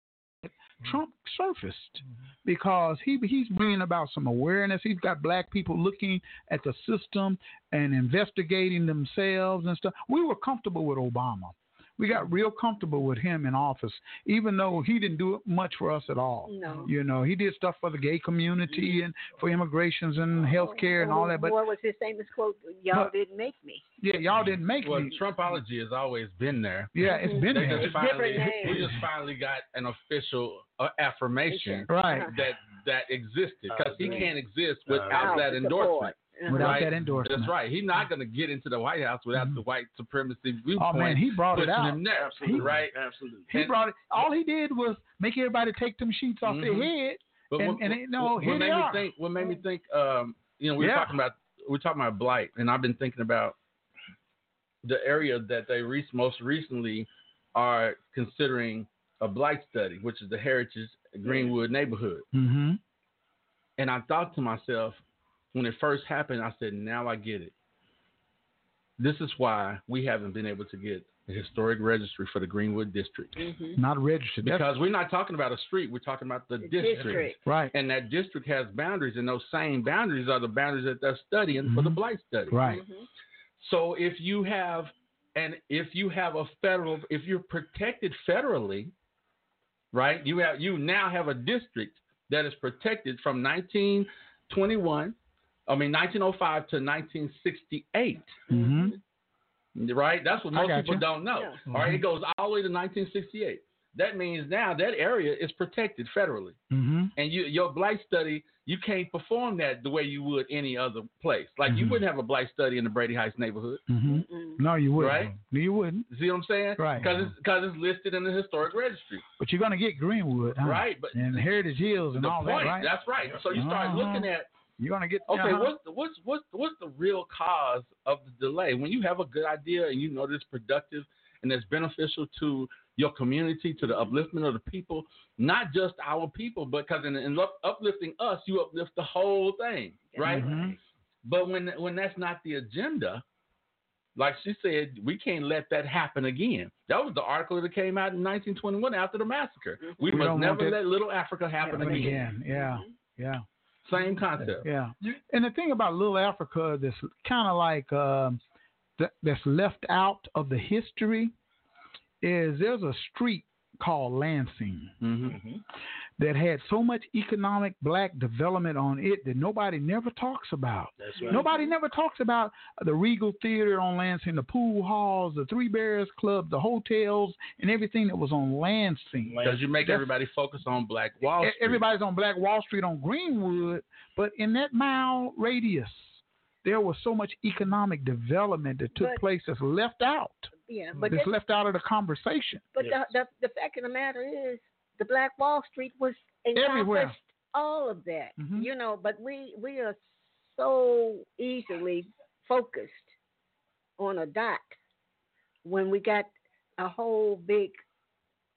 glad Trump surfaced mm-hmm. Because he he's bringing about some awareness. He's got black people looking at the system and investigating themselves and stuff. We were comfortable with Obama. We got real comfortable with him in office, even though he didn't do much for us at all. no. You know, he did stuff for the gay community and for immigrations and health care and all that. But what was his famous quote? Y'all but- didn't make me. yeah, y'all didn't make Well, me. Trumpology has always been there. Yeah, it's been They there. just finally, different we just finally got an official uh, affirmation Right. that that existed because he Uh, can't exist uh, without that Support. endorsement. Without right? that endorsement. That's right. He's not going to get into the White House without the white supremacy viewpoint. Oh man, he brought it pushing out. him there, Absolutely. right? Absolutely. He And- brought it. All he did was make everybody take them sheets off Mhm. their head. But And- what, and it- no, what, here what they made me are. think? What made me think? Um, you know, we Yeah. were talking about we are talking about blight, and I've been thinking about the area that they re- most recently are considering a blight study, which is the Heritage Greenwood neighborhood. Mm-hmm. And I thought to myself, when it first happened, I said, now I get it. This is why we haven't been able to get a historic registry for the Greenwood district. Mhm. Not registered. That's- Because we're not talking about a street, we're talking about the, The district. district. right. And that district has boundaries, and those same boundaries are the boundaries that they're studying for the Mhm. blight study. Right. Mhm. So if you have, and if you have a federal, if you're protected federally, right? You have you now have a district that is protected from 1921, I mean 1905 to 1968. Mm-hmm. Right? That's what most people you. don't know. Yeah. All right, it goes all the way to 1968. That means now that area is protected federally Mm-hmm. and you your blight study you can't perform that the way you would any other place. Like you Mhm. wouldn't have a blight study in the Brady Heights neighborhood. Mm-hmm. No, you wouldn't. Right? No, you wouldn't. See what I'm saying? Right. Because it's because it's listed in the historic registry. But you're gonna get Greenwood, huh? Right. But And Heritage Hills and all point that, right? that's right. So you start Uh-huh. looking at You're gonna get Okay, uh-huh. what's the, what's what's what's the real cause of the delay? When you have a good idea and you know it's productive and it's beneficial to your community, to the upliftment of the people, not just our people, but because in, in uplifting us, you uplift the whole thing, right? Mhm. But when when that's not the agenda, like she said, we can't let that happen again. That was the article that came out in 1921 after the massacre. We, We must never that- let Little Africa happen Happen again. again. Yeah, yeah. Same concept. Yeah, and the thing about Little Africa that's kind of like um, that, that's left out of the history is there's a street called Lansing Mm-hmm. That had so much economic black development on it that nobody never talks about. That's right. Nobody never talks about the Regal Theater on Lansing, the pool halls, the Three Bears Club, the hotels, and everything that was on Lansing. Because you make That's- everybody focus on Black Wall Street. Everybody's on Black Wall Street on Greenwood, but in that mile radius, there was so much economic development that took But- place that's left out. Yeah, but that's this- left out of the conversation. But the, the the fact of the matter is, the Black Wall Street was Everywhere. all of that. Mhm. You know, but we we are so easily focused on a dot when we got a whole big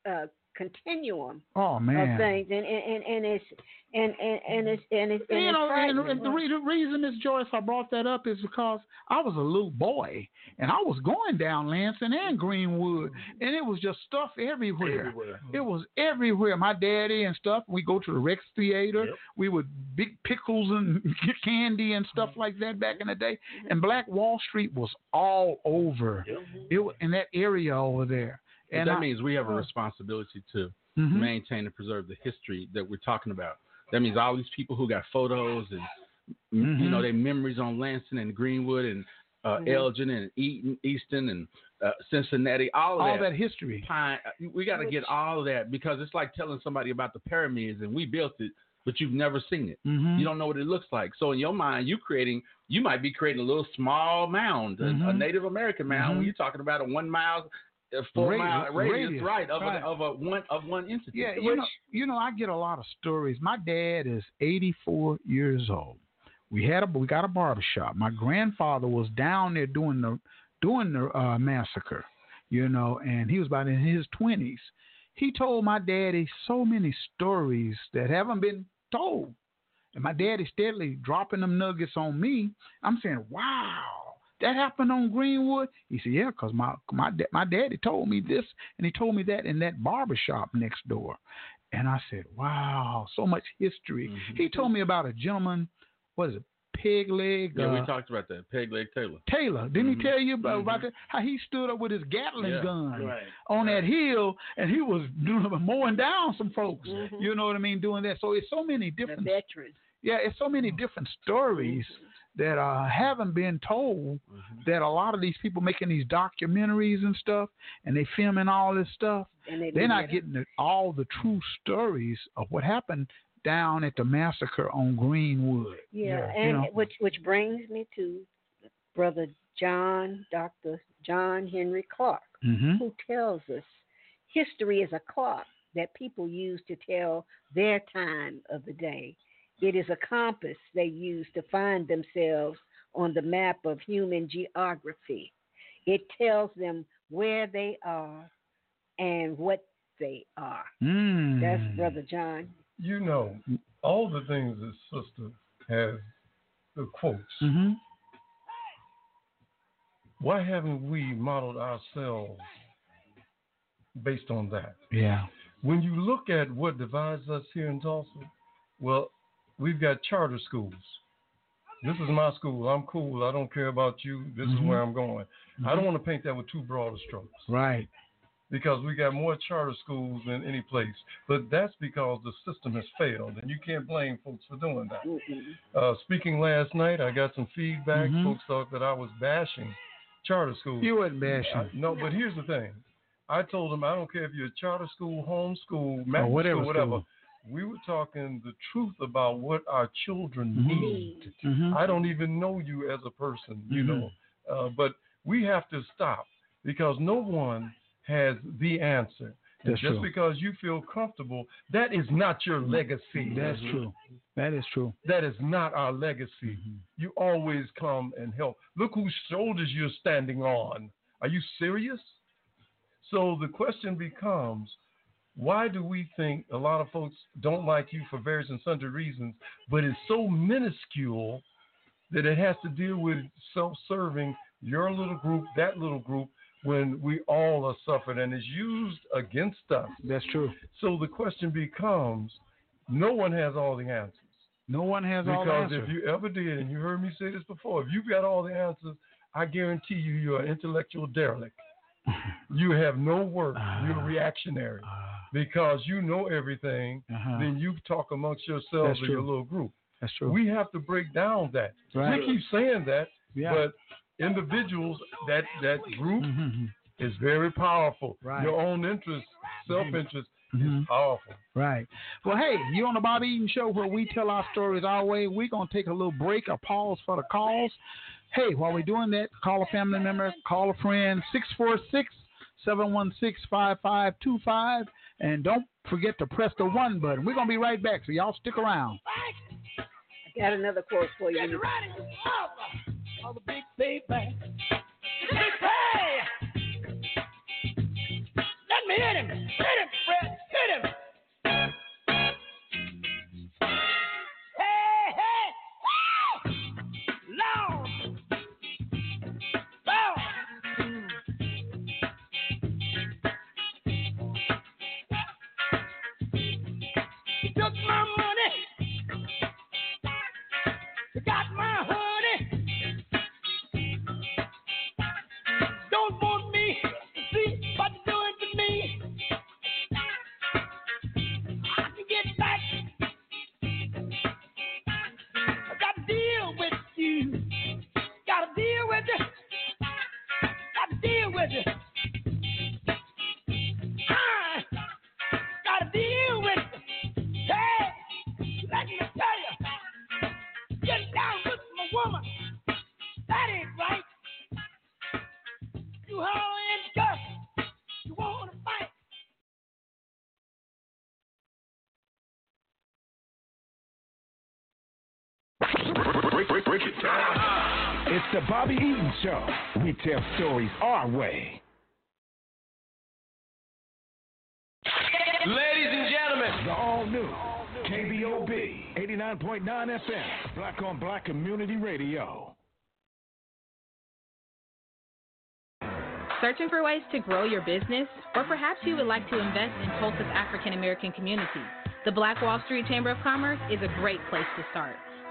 uh, continuum Oh man. of things, and and, and, and it's and and and it's and it's and you it's know, and, and the, re- the reason, Miss Joyce, I brought that up is because I was a little boy and I was going down Lansing and Greenwood, and it was just stuff everywhere. Everywhere. It was everywhere. My daddy and stuff. We go to the Rex Theater. Yep. We would big pickles and candy and stuff mm-hmm. like that back in the day. Mm-hmm. And Black Wall Street was all over. Yep. It was in that area over there. And that I- means we have a responsibility to Mhm. maintain and preserve the history that we're talking about. That means all these people who got photos and Mhm. you know their memories on Lansing and Greenwood and uh, Mhm. Elgin and Eaton, Easton and uh, Cincinnati, all of all that. that history. Pine, uh, we got to get all of that because it's like telling somebody about the pyramids and we built it, but you've never seen it. Mhm. You don't know what it looks like. So in your mind, you creating, you might be creating a little small mound, a- a, Mhm. Native American mound. When Mhm. you're talking about a one mile, a four Radius- mile radius, radius, right, of right. A, of a one of one entity. Yeah, you know, you know, I get a lot of stories. My dad is 84 years old. We had a we got a barber shop. My grandfather was down there doing the doing the uh, massacre, you know, and he was about in his 20s. He told my daddy so many stories that haven't been told, and my daddy steadily dropping them nuggets on me. I'm saying, wow. That happened on Greenwood. He said, "Yeah, 'cause my my da- my daddy told me this, and he told me that in that barber shop next door." And I said, "Wow, so much history." Mm-hmm. He told me about a gentleman, what is it, Peg Leg Yeah, uh, we talked about that. Peg Leg Taylor. Taylor. Didn't Mhm. he tell you about, about Mhm. that? How he stood up with his Gatling Yeah, gun Right. on that hill, and he was doing mowing down some folks. Mhm. You know what I mean? Doing that. So it's so many the different. veterans. Yeah, it's so many different stories that uh, haven't been told. That a lot of these people making these documentaries and stuff, and they filming all this stuff. And they They're not it getting the, all the true stories of what happened down at the massacre on Greenwood. Yeah, you and know. which which brings me to brother John, Doctor John Henrik Clarke, Mhm. who tells us history is a clock that people use to tell their time of the day. It is a compass they use to find themselves on the map of human geography. It tells them where they are and what they are. Mm. That's brother John. You know, all the things that sister has the quotes. Mhm. Why haven't we modeled ourselves based on that? Yeah. When you look at what divides us here in Tulsa, well, we've got charter schools. This is my school. I'm cool. I don't care about you. This is Mhm. where I'm going. I Mhm. don't want to paint that with too broad a strokes Right. because we got more charter schools than any place. But that's because the system has failed, and you can't blame folks for doing that. Mm-mm. Uh, speaking last night, I got some feedback. Mhm. Folks thought that I was bashing charter schools. You wasn't bashing. I- no, but here's the thing. I told them I don't care if you're a charter school, homeschool, magnet whatever school, whatever. school. We were talking the truth about what our children Mhm. need. Mhm. I don't even know you as a person, you Mhm. know. Uh, but we have to stop because no one has the answer. And That's just true. because you feel comfortable, that is not your legacy. That's true. That is true. That is not our legacy. Mm-hmm. You always come and help. Look whose shoulders you're standing on. Are you serious? So the question becomes why do we think a lot of folks don't like you for various and sundry reasons, but it's so minuscule that it has to deal with self serving your little group, that little group, when we all are suffering and is used against us. That's true. So the question becomes no one has all the answers. No one has all the answers. Because if you ever did, and you heard me say this before, if you've got all the answers, I guarantee you you're an intellectual derelict. you have no work. You're uh, reactionary. Uh, because you know everything, Uh-huh. then you talk amongst yourselves in your little group. That's true. We have to break down that. Right. We keep saying that, Yeah. but individuals, that that group Mhm. is very powerful. Right. Your own interest, self interest Mhm. is powerful. Right. Well, hey, you on the Bobby Eaton Show where we tell our stories our way. We're going to take a little break, a pause for the calls. Hey, while we're doing that, call a family member, call a friend, 646 716 5525. And don't forget to press the one button. We're going to be right back, so y'all stick around. I Got another quote for you. All the big baby. Big pay. Let me hit him. Hit him, Fred. Break, break, break it down. Uh-huh. It's the Bobby Eaton Show. We tell stories our way. Ladies and gentlemen. The all new KBOB 89.9 FM, Black on Black Community Radio. Searching for ways to grow your business? Or perhaps you would like to invest in Tulsa's African American community? The Black Wall Street Chamber of Commerce is a great place to start.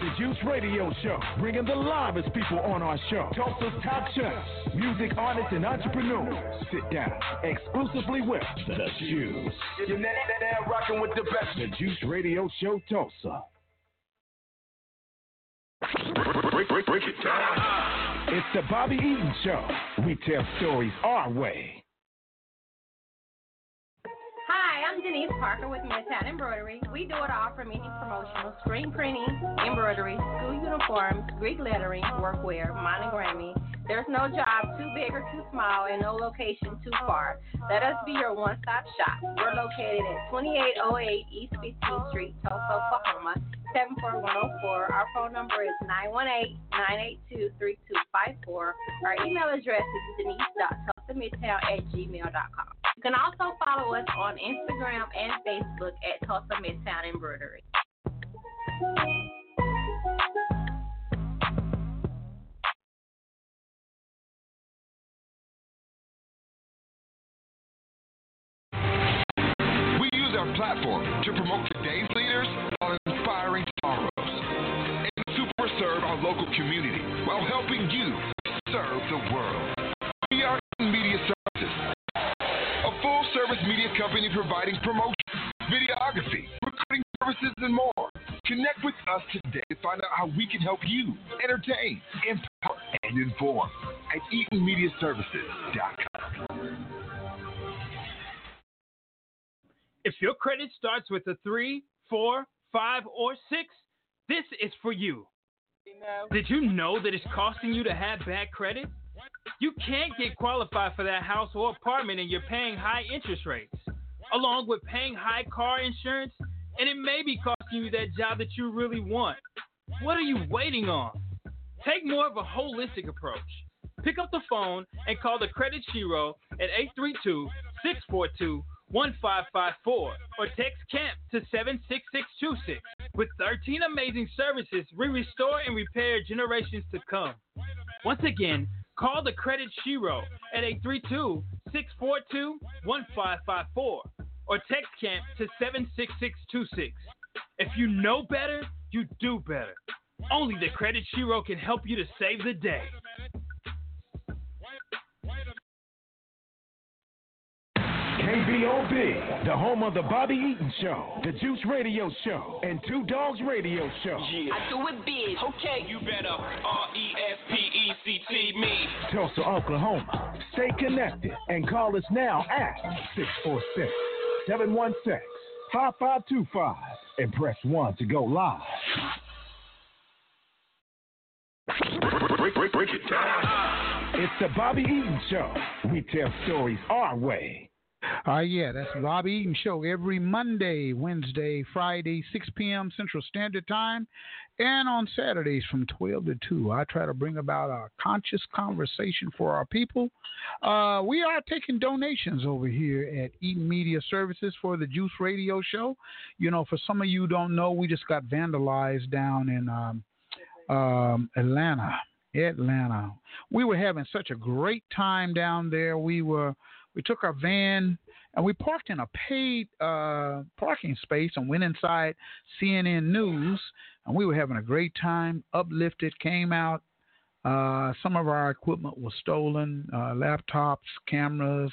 the Juice Radio Show, bringing the livest people on our show. Tulsa's top chefs, music artists, and entrepreneurs sit down exclusively with the Juice. You're now rocking with the best. The Juice Radio Show, Tulsa. Break, break, break it down. It's the Bobby Eaton Show. We tell stories our way. Denise Parker with Midtown Embroidery. We do it all from any promotional screen printing, embroidery, school uniforms, Greek lettering, workwear, monogramming. There's no job too big or too small and no location too far. Let us be your one-stop shop. We're located at 2808 East 15th Street, Tulsa, Oklahoma, 74104. Our phone number is 918-982-3254. Our email address is denise.tulsamidtown at gmail.com. You can also follow us on Instagram and Facebook at Tulsa Midtown Embroidery. We use our platform to promote today's leaders while inspiring tomorrow's and super serve our local community while helping you company providing promotion, videography, recruiting services, and more. Connect with us today to find out how we can help you entertain, empower, and inform at EatonMediaServices.com. If your credit starts with a three, four, five, or six, this is for you. Did you know that it's costing you to have bad credit? You can't get qualified for that house or apartment and you're paying high interest rates, along with paying high car insurance, and it may be costing you that job that you really want. What are you waiting on? Take more of a holistic approach. Pick up the phone and call the Credit Shiro at 832 642 1554 or text CAMP to 76626. With 13 amazing services, we restore and repair generations to come. Once again, call the Credit Shiro at 832 642 1554 or text CAMP to 76626. If you know better, you do better. Only the Credit Shiro can help you to save the day. KBOB, the home of the Bobby Eaton Show, the Juice Radio Show, and Two Dogs Radio Show. Yeah. I do it big. Okay. You better R E S P E C T me. Tulsa, Oklahoma. Stay connected and call us now at 646 716 5525 and press 1 to go live. Break, break, break it down. It's the Bobby Eaton Show. We tell stories our way. Uh, yeah, that's Bobby Eaton Show every Monday, Wednesday, Friday, 6 p.m. Central Standard Time, and on Saturdays from 12 to 2. I try to bring about a conscious conversation for our people. Uh, we are taking donations over here at Eaton Media Services for the Juice Radio Show. You know, for some of you don't know, we just got vandalized down in um, um, Atlanta. Atlanta. We were having such a great time down there. We were we took our van and we parked in a paid uh, parking space and went inside CNN News, and we were having a great time. Uplifted came out. Uh, some of our equipment was stolen: uh, laptops, cameras,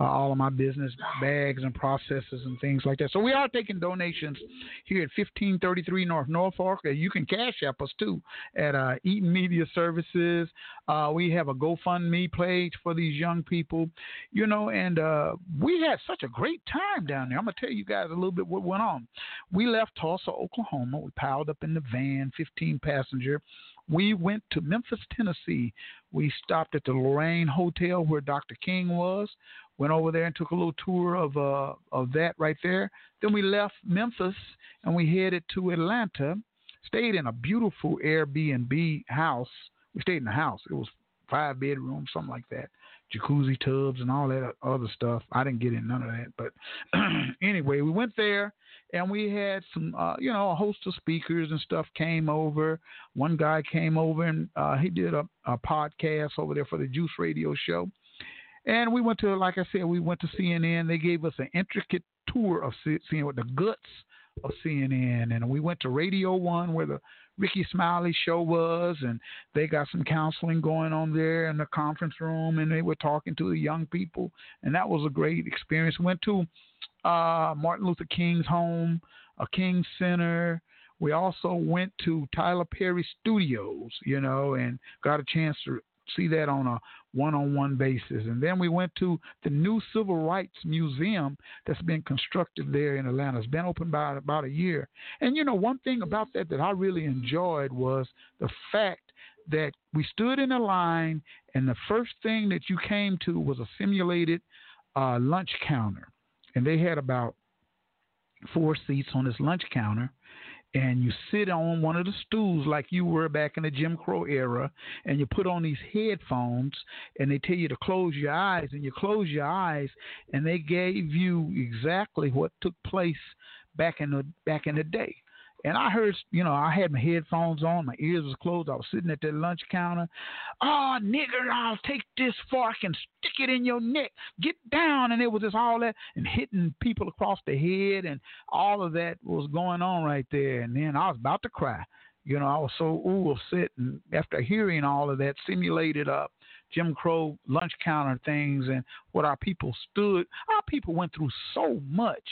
uh, all of my business bags and processes and things like that. So we are taking donations here at 1533 North Norfolk. You can cash app us too at uh, Eaton Media Services. Uh, we have a GoFundMe page for these young people, you know, and uh, we had such a great time down there. I'm gonna tell you guys a little bit what went on. We left Tulsa, Oklahoma. We piled up in the van, 15 passenger. We went to Memphis, Tennessee. We stopped at the Lorraine Hotel where Dr. King was went over there and took a little tour of uh, of that right there. Then we left Memphis and we headed to Atlanta. Stayed in a beautiful Airbnb house. We stayed in the house. It was five bedrooms, something like that, jacuzzi tubs and all that other stuff. I didn't get in none of that, but anyway, we went there and we had some, uh, you know, a host of speakers and stuff came over. One guy came over and uh, he did a, a podcast over there for the Juice Radio Show and we went to, like I said, we went to CNN. They gave us an intricate tour of seeing what the guts of CNN. And we went to Radio One where the Rickey Smiley show was, and they got some counseling going on there in the conference room, and they were talking to the young people, and that was a great experience. Went to uh, Martin Luther King's home, a King Center. We also went to Tyler Perry Studios, you know, and got a chance to see that on a one-on-one basis. And then we went to the new Civil Rights Museum that's been constructed there in Atlanta. It's been open by about a year. And you know, one thing about that that I really enjoyed was the fact that we stood in a line, and the first thing that you came to was a simulated uh, lunch counter, and they had about four seats on this lunch counter and you sit on one of the stools like you were back in the Jim Crow era, and you put on these headphones, and they tell you to close your eyes, and you close your eyes, and they gave you exactly what took place back in the back in the day. And I heard, you know, I had my headphones on, my ears was closed. I was sitting at that lunch counter. Oh, nigger, I'll take this fork and stick it in your neck. Get down. And it was just all that and hitting people across the head and all of that was going on right there. And then I was about to cry. You know, I was so ooh upset. And after hearing all of that simulated up, Jim Crow lunch counter things and what our people stood, our people went through so much,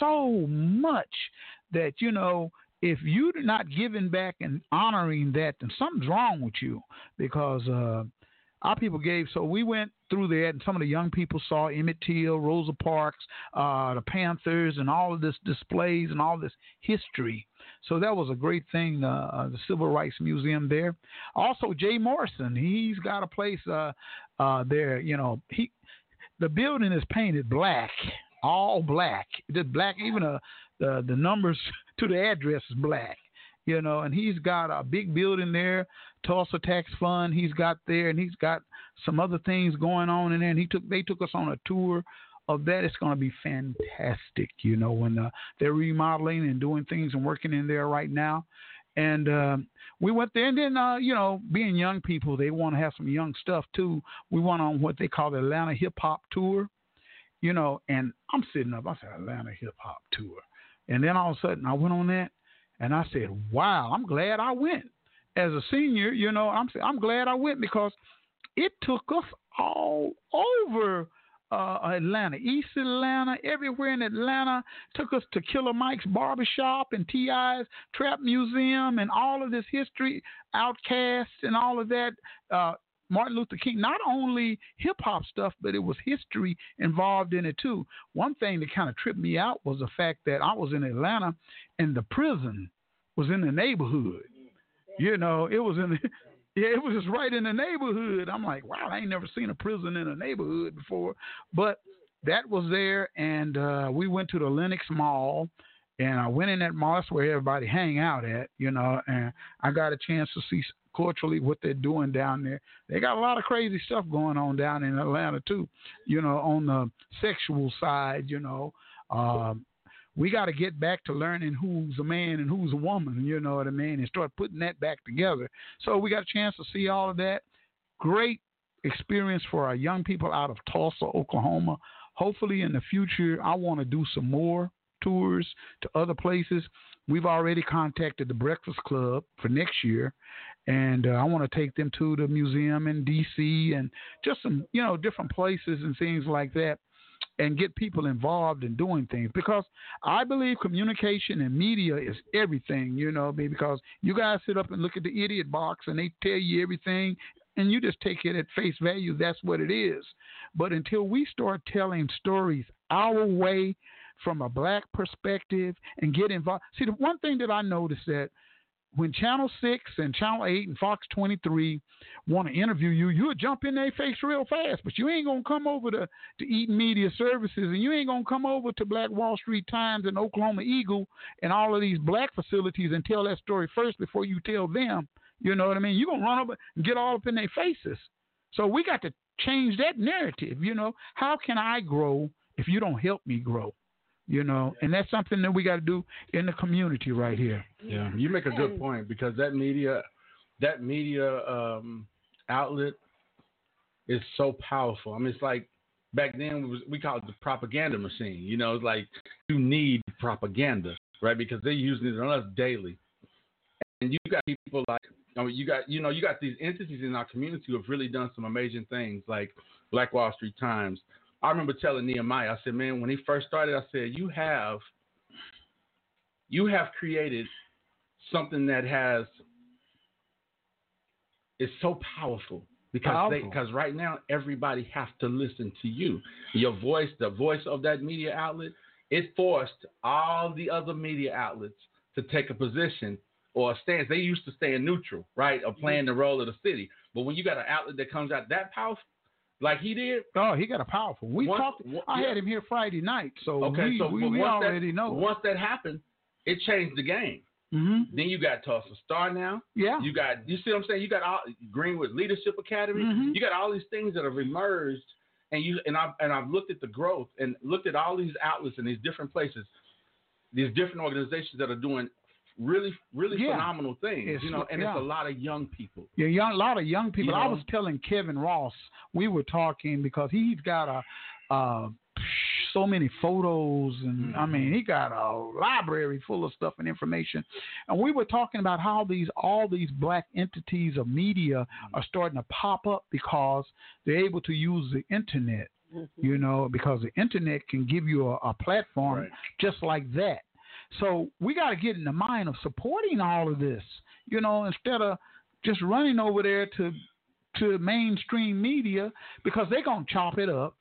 so much that you know if you're not giving back and honoring that, then something's wrong with you because uh, our people gave. So we went through that, and some of the young people saw Emmett Till, Rosa Parks, uh, the Panthers, and all of this displays and all this history. So that was a great thing. Uh, uh, the Civil Rights Museum there. Also, Jay Morrison, he's got a place uh, uh, there. You know, he the building is painted black, all black. Just black. Even uh, the the numbers to the address is black you know, and he's got a big building there, Tulsa Tax Fund. He's got there, and he's got some other things going on in there. And he took they took us on a tour of that. It's going to be fantastic, you know, when uh, they're remodeling and doing things and working in there right now. And uh, we went there, and then uh, you know, being young people, they want to have some young stuff too. We went on what they call the Atlanta Hip Hop Tour, you know, and I'm sitting up. I said Atlanta Hip Hop Tour, and then all of a sudden I went on that and I said, wow, I'm glad I went. As a senior, you know, I'm I'm glad I went because it took us all over uh, Atlanta, East Atlanta, everywhere in Atlanta. Took us to Killer Mike's barbershop and T.I.'s Trap Museum and all of this history, OutKast and all of that. Uh, Martin Luther King, not only hip hop stuff, but it was history involved in it too. One thing that kind of tripped me out was the fact that I was in Atlanta and the prison was in the neighborhood. You know, it was in the, yeah, it was just right in the neighborhood. I'm like, wow, I ain't never seen a prison in a neighborhood before. But that was there, and uh, we went to the Lenox Mall, and I went in that mall. That's where everybody hang out at, you know. And I got a chance to see culturally what they're doing down there. They got a lot of crazy stuff going on down in Atlanta too, you know, on the sexual side, you know. Um, we got to get back to learning who's a man and who's a woman, you know what I mean, and start putting that back together. So we got a chance to see all of that. Great experience for our young people out of Tulsa, Oklahoma. Hopefully, in the future, I want to do some more tours to other places. We've already contacted the Breakfast Club for next year, and uh, I want to take them to the museum in D.C. and just some, you know, different places and things like that and get people involved in doing things because I believe communication and media is everything, you know, because you guys sit up and look at the idiot box and they tell you everything and you just take it at face value. That's what it is. But until we start telling stories our way from a black perspective and get involved. See, the one thing that I noticed that when Channel 6 and Channel 8 and Fox 23 want to interview you, you'll jump in their face real fast, but you ain't going to come over to, to Eaton Media Services and you ain't going to come over to Black Wall Street Times and Oklahoma Eagle and all of these black facilities and tell that story first before you tell them. You know what I mean? You're going to run over and get all up in their faces. So we got to change that narrative. You know, how can I grow if you don't help me grow? You know, and that's something that we got to do in the community right here. Yeah, you make a good point because that media, that media um, outlet is so powerful. I mean, it's like back then we, was, we called it the propaganda machine. You know, it's like you need propaganda, right? Because they're using it on us daily, and you got people like. I mean, you got you know you got these entities in our community who have really done some amazing things, like Black Wall Street Times, I remember telling Nehemiah, I said, man, when he first started, I said, you have, you have created something that has, is so powerful because they, because right now everybody has to listen to you. Your voice, the voice of that media outlet, it forced all the other media outlets to take a position or a stance. They used to stay in neutral, right, or mm-hmm. playing the role of the city. But when you got an outlet that comes out that powerful, like he did. Oh, he got a powerful. We once, talked. I had him here Friday night, so okay. We, so we, we already that, know. Once that happened, it changed the game. Mm-hmm. Then you got Tulsa Star now. Yeah. You got. You see what I'm saying? You got all, Greenwood Leadership Academy. Mm-hmm. You got all these things that have emerged, and you and I've and I've looked at the growth and looked at all these outlets in these different places, these different organizations that are doing really, really yeah. phenomenal things. It's, you know, and yeah. it's a lot of young people. Yeah, young, a lot of young people. You know? I was telling Kevin Ross, we were talking because he's got a, uh, so many photos, and Mm-hmm. I mean, he got a library full of stuff and information. And we were talking about how these all these black entities of media Mm-hmm. are starting to pop up because they're able to use the internet. You know, because the internet can give you a, a platform Right. just like that. So we got to get in the mind of supporting all of this, you know, instead of just running over there to to mainstream media because they're gonna chop it up.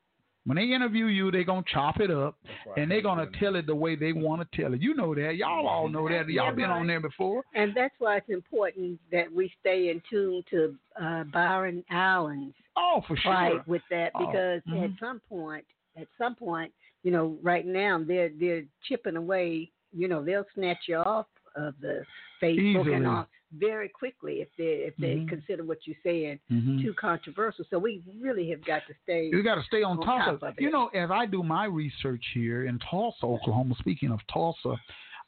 When they interview you, they're gonna chop it up and they're gonna tell it the way they want to tell it. You know that. Y'all all know that. Y'all Yeah, been right. on there before. And that's why it's important that we stay in tune to uh, Byron Allen's Oh, for sure. fight with that Oh, because at mhm. some point, at some point, you know, right now they're they're chipping away. You know, they'll snatch you off of the Facebook Easily. and all very quickly if they if they Mhm. consider what you're saying Mhm. too controversial. So we really have got to stay. You got to stay on, on top, top of, of You know, as I do my research here in Tulsa, Oklahoma. Speaking of Tulsa,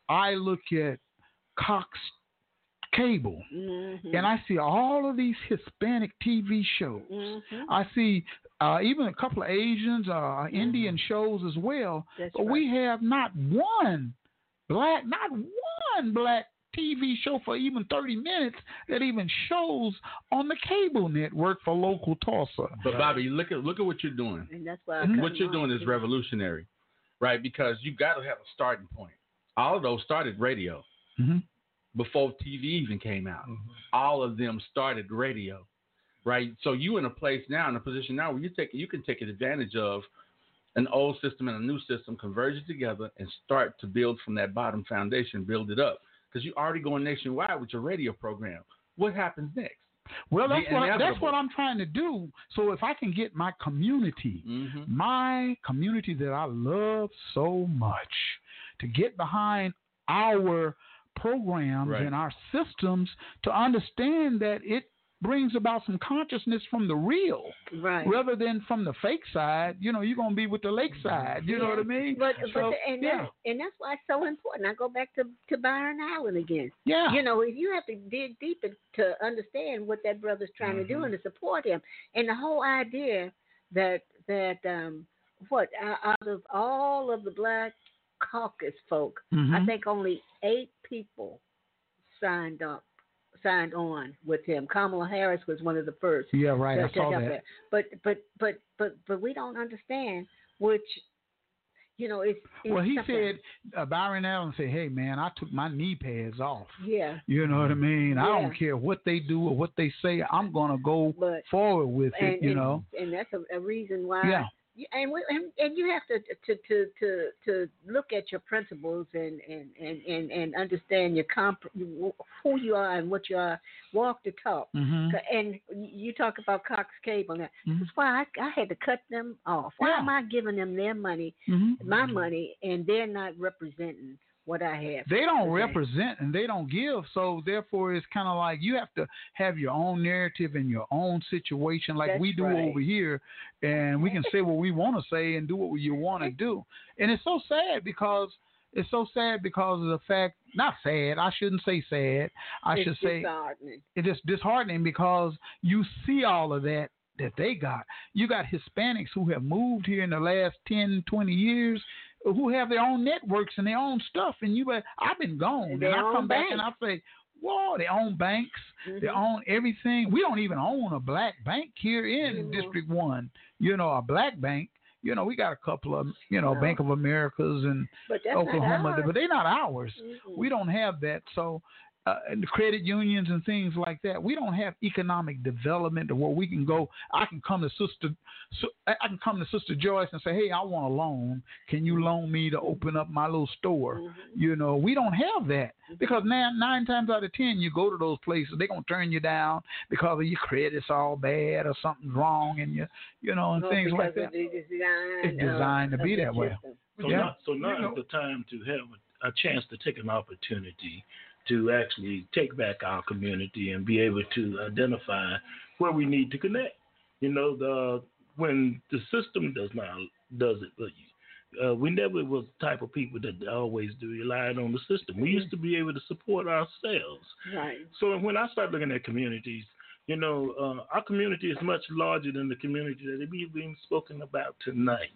I look at Cox Cable, Mhm. and I see all of these Hispanic TV shows. Mhm. I see uh, even a couple of Asians, uh, Indian shows as well. That's but we have not one black, not one black TV show for even 30 minutes that even shows on the cable network for local Tulsa. But Bobby, look at look at what you're doing. And that's why I Mhm. What you're doing is revolutionary, right? Because you got to have a starting point. All of those started radio Mhm. before TV even came out. All of them started radio, right? So you in a place now, in a position now where you take you can take advantage of an old system and a new system, converge it together, and start to build from that bottom foundation, build it up. Because you're already going nationwide with your radio program. What happens next? Well, The that's what that's what I'm trying to do. So if I can get my community, Mm-hmm. my community that I love so much, to get behind our programs Right. and our systems to understand that it brings about some consciousness from the real right rather than from the fake side. You know, you're gonna be with the lake side. You know what I mean? But So, but the, and yeah, that, and that's why it's so important. I go back to to Byron Allen again. Yeah. You know, if you have to dig deep to understand what that brother's trying to do Mm-hmm. and to support him, and the whole idea that that um what out of all of the black caucus folk, I Mhm. think only eight people signed up signed on with him. Kamala Harris was one of the first. Yeah, right. to- I saw that. it. But but but but but we don't understand which you know it's, it's Well, he something- said, uh, Byron Allen said, "Hey, man, I took my knee pads off. yeah You know what I mean? I don't care what they do or what they say. I'm gonna go But- forward with it. You and, know? and that's a, a reason why Yeah. And, we, and and you have to to to to to look at your principles and and and and, and understand your comp who you are and what you are walk the talk Mhm. and you talk about Cox Cable now Mhm. that's why I, I had to cut them off why Yeah. am I giving them their money Mhm. my money and they're not representing what I have They don't to say? represent and they don't give, so therefore it's kind of like you have to have your own narrative and your own situation, like That's we do right. over here, and we can say what we want to say and do what you want to do. And it's so sad because it's so sad because of the fact, not sad, I shouldn't say sad, I It's should say disheartening. it is disheartening because you see all of that that they got. You got Hispanics who have moved here in the last 10, 20 years who have their own networks and their own stuff. And you, but I've been gone. And, Their I come back and I say, whoa, they own banks. They Mhm. own everything. We don't even own a black bank here in Mhm. District 1. You know, a black bank. You know, we got a couple of, you know, No. Bank of Americas and But Oklahoma, but they're not ours. Mhm. We don't have that. So, uh, and the credit unions and things like that, we don't have economic development to where we can go. I can come to sister, so I I can come to Sister Joyce and say, "Hey, I want a loan. Can you loan me to open up my little store?" Mm-hmm. You know, we don't have that because now nine times out of ten, you go to those places, they're gonna turn you down because of your credit's all bad or something's wrong, and you, you know, and Well, things like that. of the design It's designed of- to be of the that way. So Yeah. now, so now You know. is the time to have a, a chance to take an opportunity to actually take back our community and be able to identify where we need to connect. You know, the when the system does not does it for you. Uh, we never was the type of people that always do relied on the system. We used to be able to support ourselves. Right. So when I start looking at communities, you know, uh, our community is much larger than the community that we've been spoken about tonight.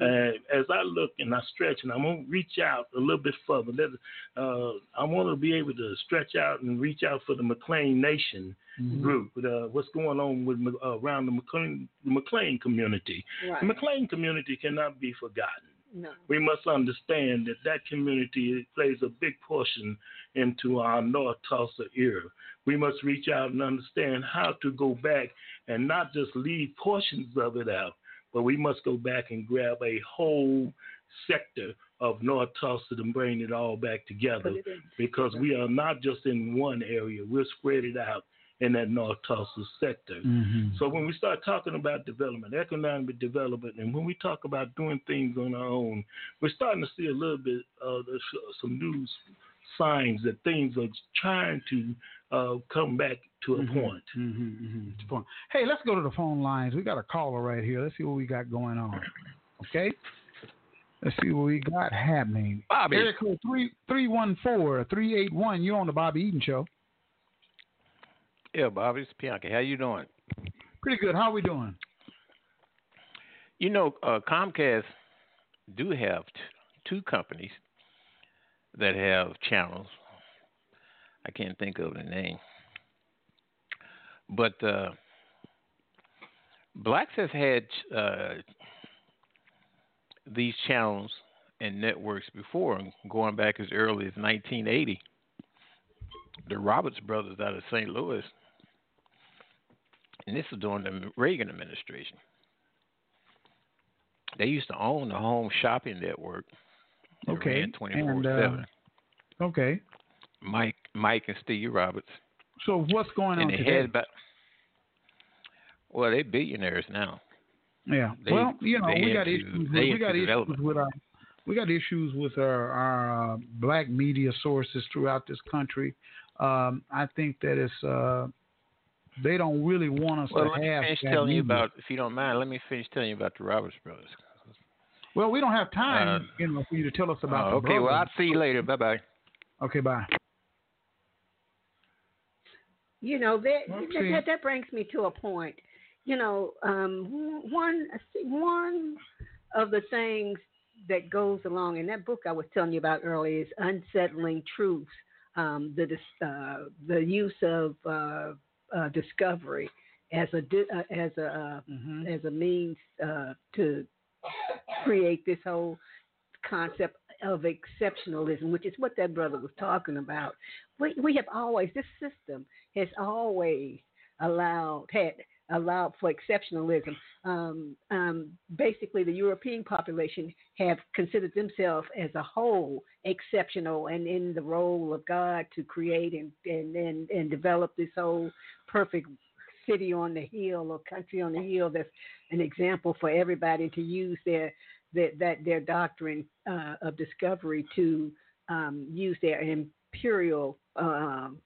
Uh, as I look and I stretch, and I'm gonna reach out a little bit further. Let, uh, I want to be able to stretch out and reach out for the McLain Nation Mhm. group. Uh, what's going on with uh, around the McLain, the McLain community? Right. The McLain community cannot be forgotten. No. We must understand that that community plays a big portion into our North Tulsa era. We must reach out and understand how to go back and not just leave portions of it out, but we must go back and grab a whole sector of North Tulsa and bring it all back together because we are not just in one area, we're spread it out in that North Tulsa sector. Mhm. So when we start talking about development, economic development, and when we talk about doing things on our own, we're starting to see a little bit of the, some new signs that things are trying to uh, come back to a point. Mm-hmm, mm-hmm. Hey, let's go to the phone lines. We got a caller right here. Let's see what we got going on. Okay. Let's see what we got happening. Bobby. Area code three three one four three eight one. You're on the Bobby Eaton Show. Yeah, Bobby, it's Bianca. How you doing? Pretty good. How are we doing? You know, uh, Comcast do have t- two companies that have channels. I can't think of the name, but uh, Blacks has had uh, these channels and networks before, going back as early as 1980. The Roberts brothers out of St. Louis, and this was during the Reagan administration. They used to own the Home Shopping Network. They Okay. And, uh, okay. Mike, Mike, and Steve Roberts. So what's going on and they had about. Well, they're billionaires now. Yeah. They- well, you know, we got issues. With, we got issues with our we got issues with our our uh, black media sources throughout this country. Um, I think that it's uh, they don't really want us Well, to let me have finish telling you about, if you don't mind, let me finish telling you about the Roberts brothers. Well, we don't have time, Uh, you know, for you to tell us about. Oh, the okay, well, I'll see you later. Bye bye. Okay, bye. You know that, Okay. that that brings me to a point. You know, um, one one of the things that goes along in that book I was telling you about earlier is unsettling truths. Um, the uh, the use of uh, uh, discovery as a uh, as a uh, Mm-hmm. as a means uh, to create this whole concept of exceptionalism, which is what that brother was talking about. We we have always this system has always allowed had allowed for exceptionalism. Um, um, basically, the European population have considered themselves as a whole exceptional and in the role of God to create and and and, and develop this whole perfect city on the hill or country on the hill that's an example for everybody to use their that that their doctrine uh, of discovery to um, use their imperial um,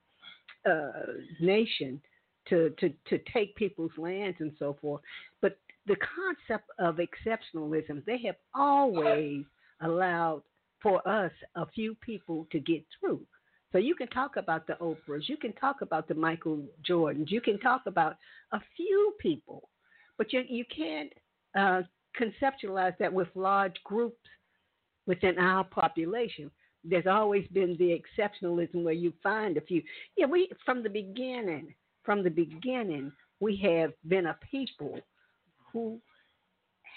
uh, nation to, to to take people's lands and so forth. But the concept of exceptionalism, they have always allowed for us a few people to get through. So you can talk about the Oprahs, you can talk about the Michael Jordans, you can talk about a few people, but you you can't uh, conceptualize that with large groups within our population. There's always been the exceptionalism where you find a few. Yeah, we from the beginning, from the beginning, we have been a people who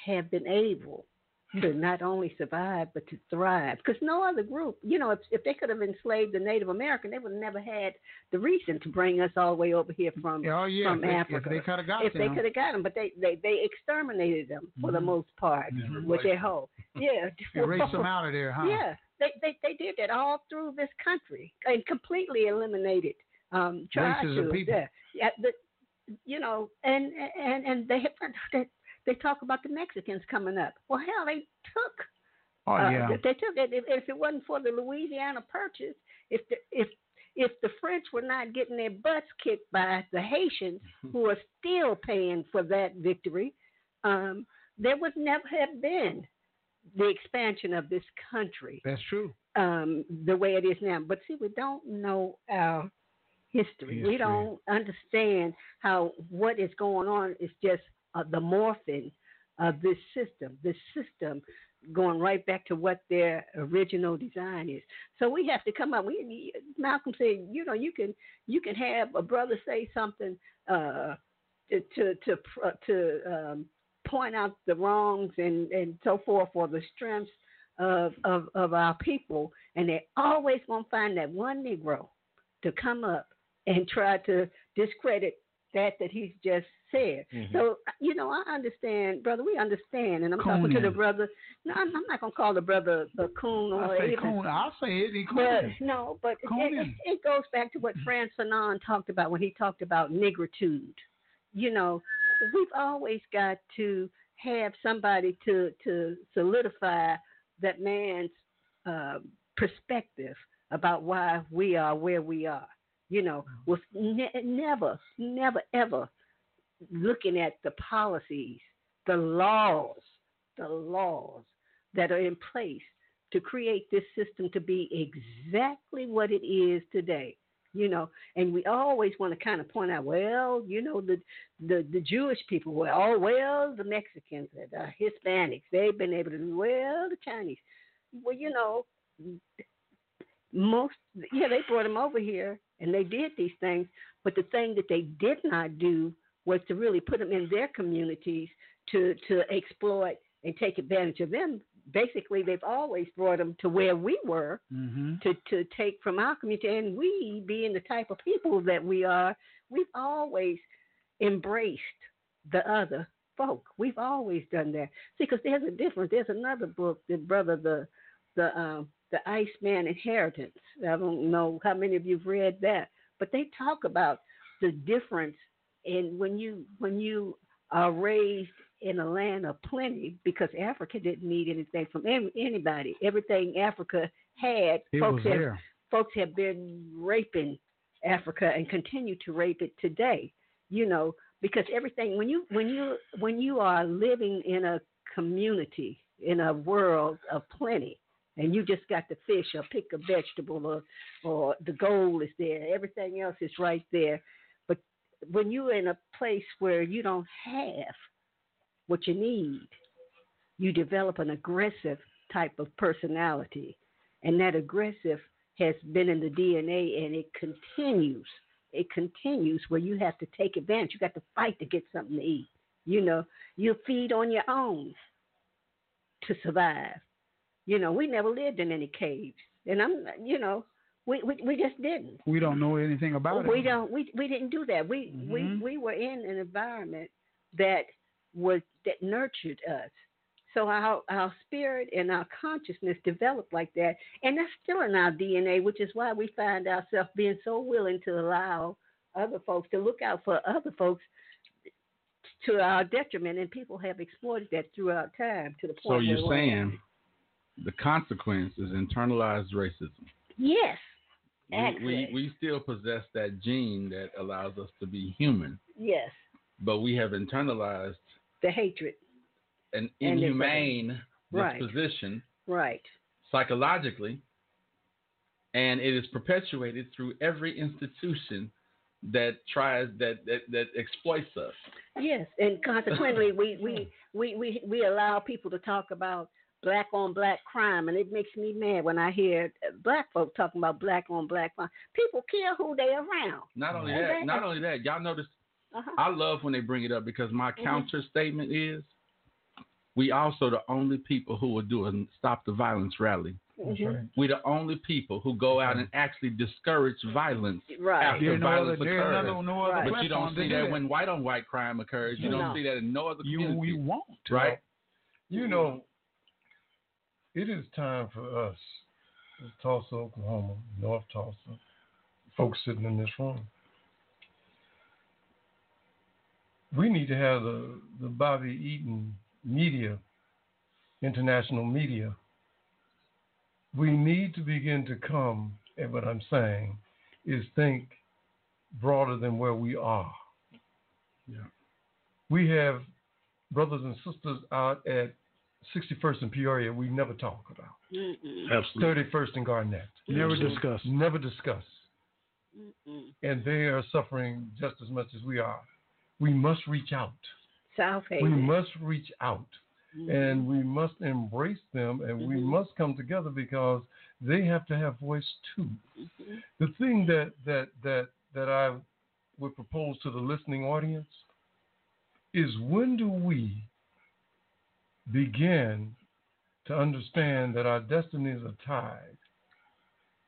have been able to not only survive but to thrive. Because no other group, you know, if, if they could have enslaved the Native American, they would have never had the reason to bring us all the way over here from Oh yeah, from if they, Africa. If they could have got if they them. could have got them, but they, they they exterminated them for the Mhm. most part Mhm. with their whole yeah Erase them out of there, huh? yeah they, they they did that all through this country and completely eliminated um tribes of people. yeah yeah the, you know and and and they they they talk about the Mexicans coming up well hell they took Oh uh, yeah. they- They took it. If, if it wasn't for the Louisiana Purchase, if the, if if the French were not getting their butts kicked by the Haitians, who are still paying for that victory, um, there would never have been the expansion of this country That's true. um, the way it is now. But see, we don't know our history. We don't understand how what is going on is just uh, the morphing of this system. This system going right back to what their original design is. So we have to come up. We Malcolm said, you know, you can you can have a brother say something uh, to to to, to um, point out the wrongs and and so forth or the strengths of of, of our people, and they're always gonna find that one Negro to come up and try to discredit that that he's just said. Mm-hmm. Mhm. So you know, I understand, brother. We understand, and I'm talking to the brother. No, I'm, I'm not gonna call the brother a coon or I say coon. I'll say it. But no, but it, it, it goes back to what Frantz Fanon talked about when he talked about negritude. You know, we've always got to have somebody to to solidify that man's uh, perspective about why we are where we are. You know, was ne- never, never, ever looking at the policies, the laws, the laws that are in place to create this system to be exactly what it is today. You know, and we always want to kind of point out, well, you know, the the, the Jewish people, well, oh, well, the Mexicans, the Hispanics, they've been able to well, the Chinese. Well, you know, most yeah, they brought them over here and they did these things, but the thing that they did not do was to really put them in their communities to to exploit and take advantage of them. Basically, they've always brought them to where we were Mm-hmm. to to take from our community, and we, being the type of people that we are, we've always embraced the other folk. We've always done that. See, because there's a difference. There's another book, the brother, the the um, the Iceman Inheritance. I don't know how many of you've read that, but they talk about the difference in when you when you are raised in a land of plenty, because Africa didn't need anything from any, anybody. Everything Africa had, It folks have there. folks have been raping Africa and continue to rape it today. You know, because everything when you when you when you are living in a community in a world of plenty and you just got to fish or pick a vegetable or or the gold is there everything else is right there when you're in a place where you don't have what you need you develop an aggressive type of personality. And that aggressive has been in the DNA and it continues. It continues where you have to take advantage. You got to fight to get something to eat. You know you feed on your own to survive. You know we never lived in any caves. And i'm you know we we, we just didn't We don't know anything about we it. don't we we didn't do that we Mhm. we we were in an environment that was that nurtured us so our our spirit and our consciousness developed like that and that's still in our dna which is why we find ourselves being so willing to allow other folks to look out for other folks to our detriment and people have exploited that throughout time to the point. So you're where saying the consequence is internalized racism. yes We, actually we we still possess that gene that allows us to be human, yes. But we have internalized the hatred. an inhumane Right. disposition right. psychologically, and it is perpetuated through every institution that tries that that, that exploits us. Yes, and consequently, we, we, we, we, we allow people to talk about black on black crime, and it makes me mad when I hear black folk talking about black on black crime. People care who they around. Not only that, that- not only that, y'all notice. Uh-huh. I love when they bring it up because my Mhm. counter statement is, we also the only people who will do a stop the violence rally. Mhm. We the only people who go out and actually discourage violence Right. after There's no violence other- occurs. no- no other But you don't platform see that that. when white on white crime occurs. You don't see that in no other You community. you won't right? You know, it is time for us, Tulsa, Oklahoma, North Tulsa, folks sitting in this room. We need to have the, the Bobby Eaton media, international media. We need to begin to come, and what I'm saying is think broader than where we are. Yeah. We have brothers and sisters out at 61st and Peoria we never talk about. Mm-mm. Absolutely. 31st and Garnett. Never discuss. Never discuss. Mm-mm. And they are suffering just as much as we are. We must reach out. South We must reach out. Mm-hmm. And we must embrace them and we mm-hmm. must come together because they have to have voice too. Mm-hmm. The thing that that that that I would propose to the listening audience is when do we begin to understand that our destinies are tied.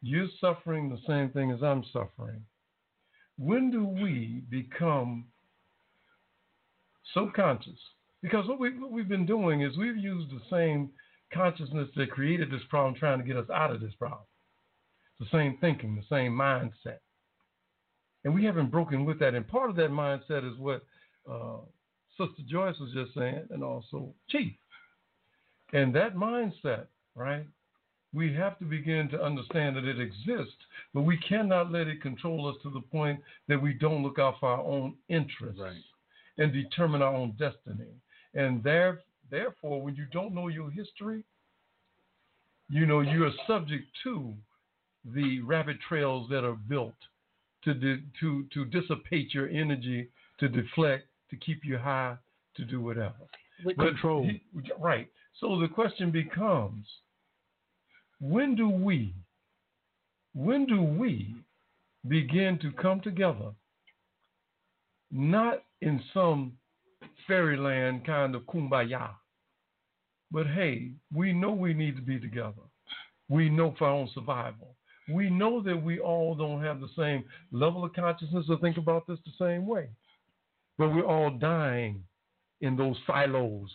You're suffering the same thing as I'm suffering. When do we become so conscious? Because what, we, what we've been doing is we've used the same consciousness that created this problem trying to get us out of this problem. The same thinking, the same mindset. And we haven't broken with that. And part of that mindset is what uh, Sister Joyce was just saying, and also Chief. And that mindset, right? We have to begin to understand that it exists, but we cannot let it control us to the point that we don't look out for our own interests Right. and determine our own destiny. And there, therefore, when you don't know your history, you know you are subject to the rabbit trails that are built to di- to to dissipate your energy, to deflect, to keep you high, to do whatever. With But control. he- right. So the question becomes, when do we, when do we begin to come together, not in some fairyland kind of kumbaya, but hey, we know we need to be together. We know for our own survival. We know that we all don't have the same level of consciousness or think about this the same way. But we're all dying in those silos.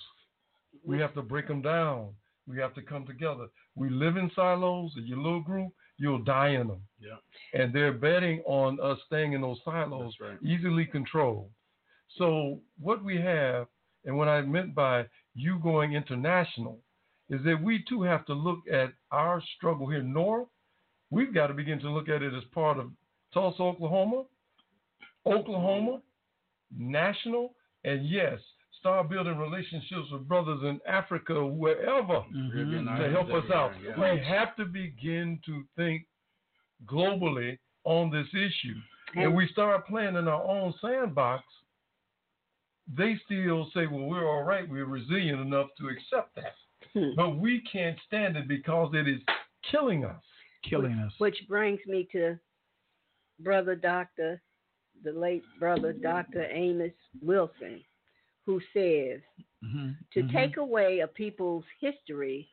We have to break them down. We have to come together. We live in silos. Your little group, you'll die in them. Yeah. And they're betting on us staying in those silos, That's right. easily controlled. So what we have, and what I meant by you going international, is that we too have to look at our struggle here north. We've got to begin to look at it as part of Tulsa, Oklahoma, Oklahoma, national, and yes, start building relationships with brothers in Africa, wherever, mm-hmm. Caribbean to help us out. yeah. We have to begin to think globally on this issue. And we start playing in our own sandbox, they still say, well, we're all right, we're resilient enough to accept that. Hmm. But we can't stand it because it is killing us. Killing us. Which brings me to brother doctor, the late brother Dr. Amos Wilson, who says Mm-hmm. to take away a people's history,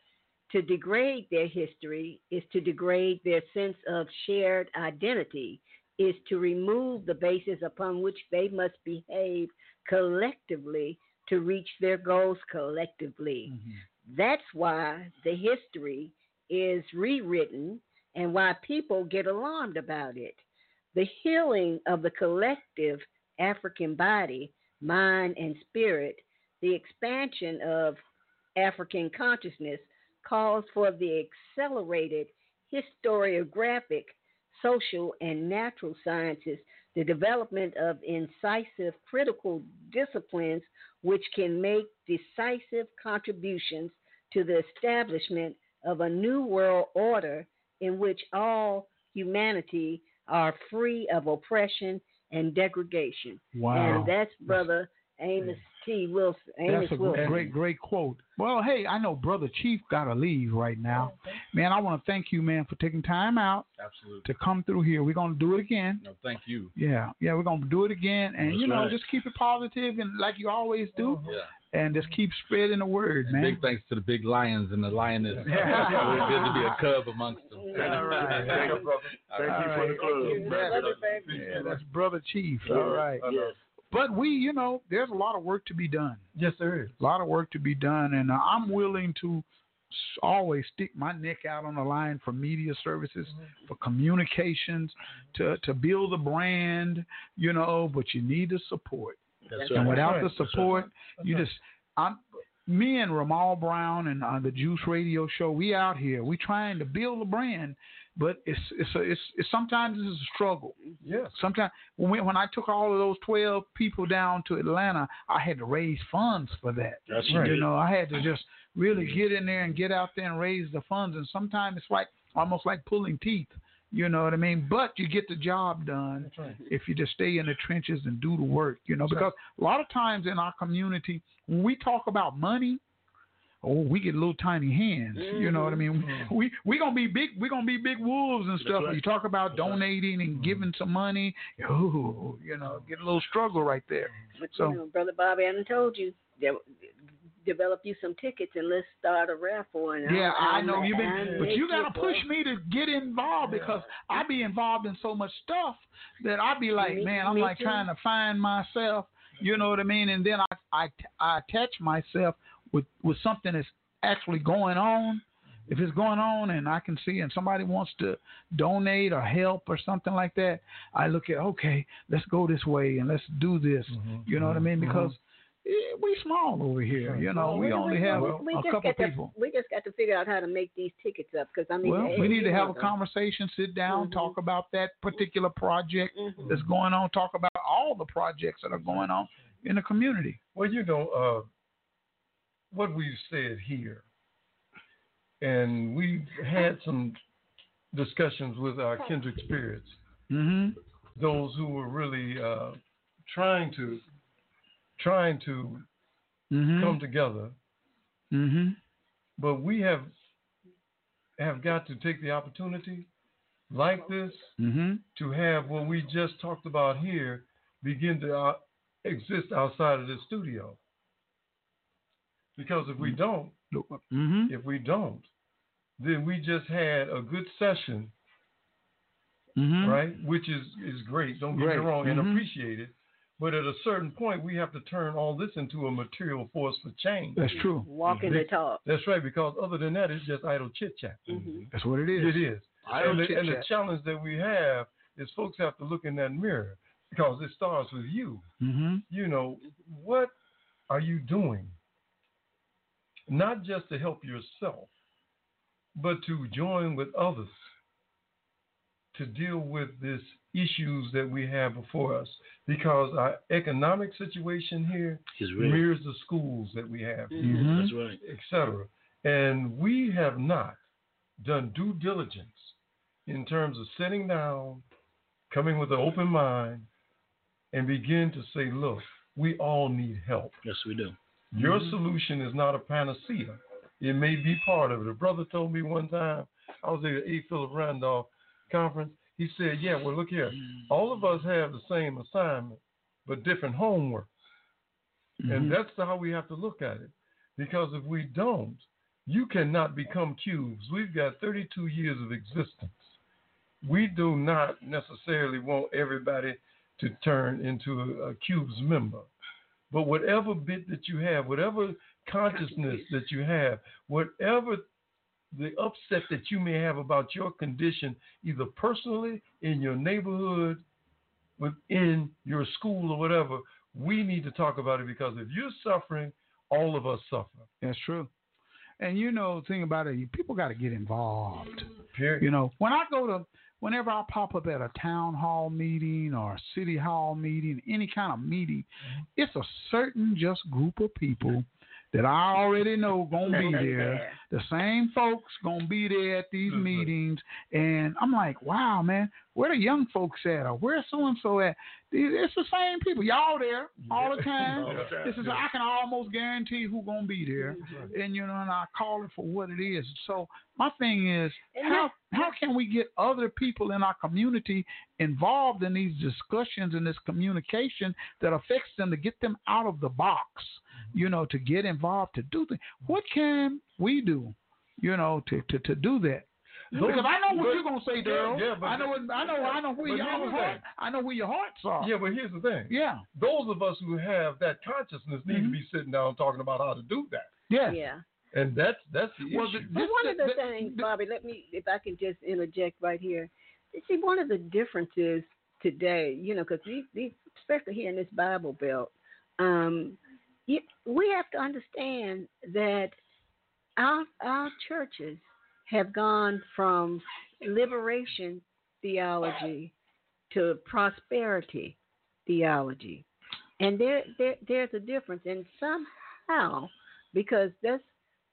to degrade their history, is to degrade their sense of shared identity, is to remove the basis upon which they must behave collectively to reach their goals collectively. That's why the history is rewritten and why people get alarmed about it. The healing of the collective African body, mind, and spirit, the expansion of African consciousness calls for the accelerated historiographic, social, and natural sciences, the development of incisive critical disciplines which can make decisive contributions to the establishment of a new world order in which all humanity are free of oppression and degradation. Wow. And that's Brother Amos T. Wilson. Amos That's a Wilson. great, great quote. Well, hey, I know Brother Chief got to leave right now. Oh, man, I want to thank you, man, for taking time out Absolutely. to come through here. We're going to do it again. No, thank you. Yeah, yeah, we're going to do it again. And, That's you know, right. just keep it positive and like you always do. Mm-hmm. Yeah. And just keep spreading the word, man. Big thanks to the big lions and the lioness. Yeah. It's good to be a cub amongst them. All right. Thank you, brother. Thank you for the club. Yeah, that's Brother Chief. All right. Yes. But we, you know, there's a lot of work to be done. Yes, there is. A lot of work to be done, and uh, I'm willing to always stick my neck out on the line for media services, for communications, to to build a brand, you know. But you need the support, That's and right. without That's the support, That's you just I'm. Me and Ramal Brown and uh, the Juice Radio Show, we out here. We trying to build a brand, but it's it's a, it's, it's sometimes it's a struggle. Yeah. Sometimes when we, when I took all of those twelve people down to Atlanta, I had to raise funds for that. That's right. you know, I had to just really get in there and get out there and raise the funds. And sometimes it's like almost like pulling teeth. You know what I mean? But you get the job done if you just stay in the trenches and do the work. You know, That's right. because a lot of times in our community, when we talk about money, oh, we get little tiny hands. You know what I mean? We we gonna be big. We gonna be big wolves and stuff. right. You talk about donating and giving some money. Oh, you know, get a little struggle right there. But So- you know, Brother Bobby, I done told you there, develop you some tickets and let's start a raffle. And Yeah, I'll, I know you've been, I'll but you gotta push work. me to get involved because I be involved in so much stuff that I be like, Me- man, I'm like too. trying to find myself. You know what I mean? And then I I, I attach myself with with something that's actually going on. If it's going on and I can see and somebody wants to donate or help or something like that, I look at okay, let's go this way and let's do this. You know what I mean? Because eh, we small over here. You know, we only have a, we a just couple got to, people. We just got to figure out how to make these tickets up because I mean, Well, we need to have a the- conversation, sit down, talk about that particular project Mm-hmm. that's going on, talk about all the projects that are going on in the community. Well, you know, uh, what we've said here, and we've had some discussions with our kindred spirits, Mm-hmm. those who were really uh, trying to trying to Mhm. come together. Mm-hmm. But we have have got to take the opportunity like this Mm-hmm. to have what we just talked about here begin to uh, exist outside of this studio. Because if we don't, Mm-hmm. if we don't, then we just had a good session, Mm-hmm. right? Which is is great. Don't get Great. me wrong, and Mhm. appreciate it. But at a certain point, we have to turn all this into a material force for change. That's true. Walking the talk. That's right. Because other than that, it's just idle chit chat. That's what it is. It is. Idle and, the, and the challenge that we have is folks have to look in that mirror because it starts with you. Mm-hmm. You know, what are you doing? Not just to help yourself, but to join with others to deal with these issues that we have before us because our economic situation here mirrors the schools that we have here Mhm. That's right. etc. And we have not done due diligence in terms of sitting down, coming with an open mind, and begin to say, look, we all need help. Yes, we do. Your Mhm. solution is not a panacea. It may be part of it. A brother told me one time, I was at A. Philip Randolph conference. He said, Yeah, well, look here. All of us have the same assignment, but different homework. Mm-hmm. And that's how we have to look at it. Because if we don't, you cannot become cubes. We've got 32 years of existence. We do not necessarily want everybody to turn into a, a cubes member. But whatever bit that you have, whatever consciousness that you have, whatever the upset that you may have about your condition, either personally, in your neighborhood, within your school, or whatever, we need to talk about it because if you're suffering, all of us suffer. That's true. And you know, the thing about it, people got to get involved. Period. You know, when I go to, whenever I pop up at a town hall meeting or a city hall meeting, any kind of meeting, mm-hmm. it's a certain just group of people that I already know gonna be there. The same folks gonna be there at these mm-hmm. meetings, and I'm like, wow, man, where the young folks at, or where's so and so at? It's the same people. Y'all there all the time. All the time, This is yeah. I can almost guarantee who gonna be there, mm-hmm. and you know, and I call it for what it is. So my thing is, how how can we get other people in our community involved in these discussions and this communication that affects them to get them out of the box, you know, to get involved to do things. What can we do, you know, to to, to do that? Those- because I know what but- you're gonna say, yeah, Daryl. yeah, but- I know, I know, I know where your heart. I know where your hearts are. Yeah, but here's the thing. Yeah. Those of us who have that consciousness need Mm-hmm. to be sitting down talking about how to do that. Yeah. Yeah. And that's that's the Well, issue. but one of the things, Bobby, let me, if I can just interject right here. You See, one of the differences today, you know, because these, these, especially here in this Bible Belt, um, you, we have to understand that our our churches have gone from liberation theology to prosperity theology, and there, there there's a difference, and somehow because that's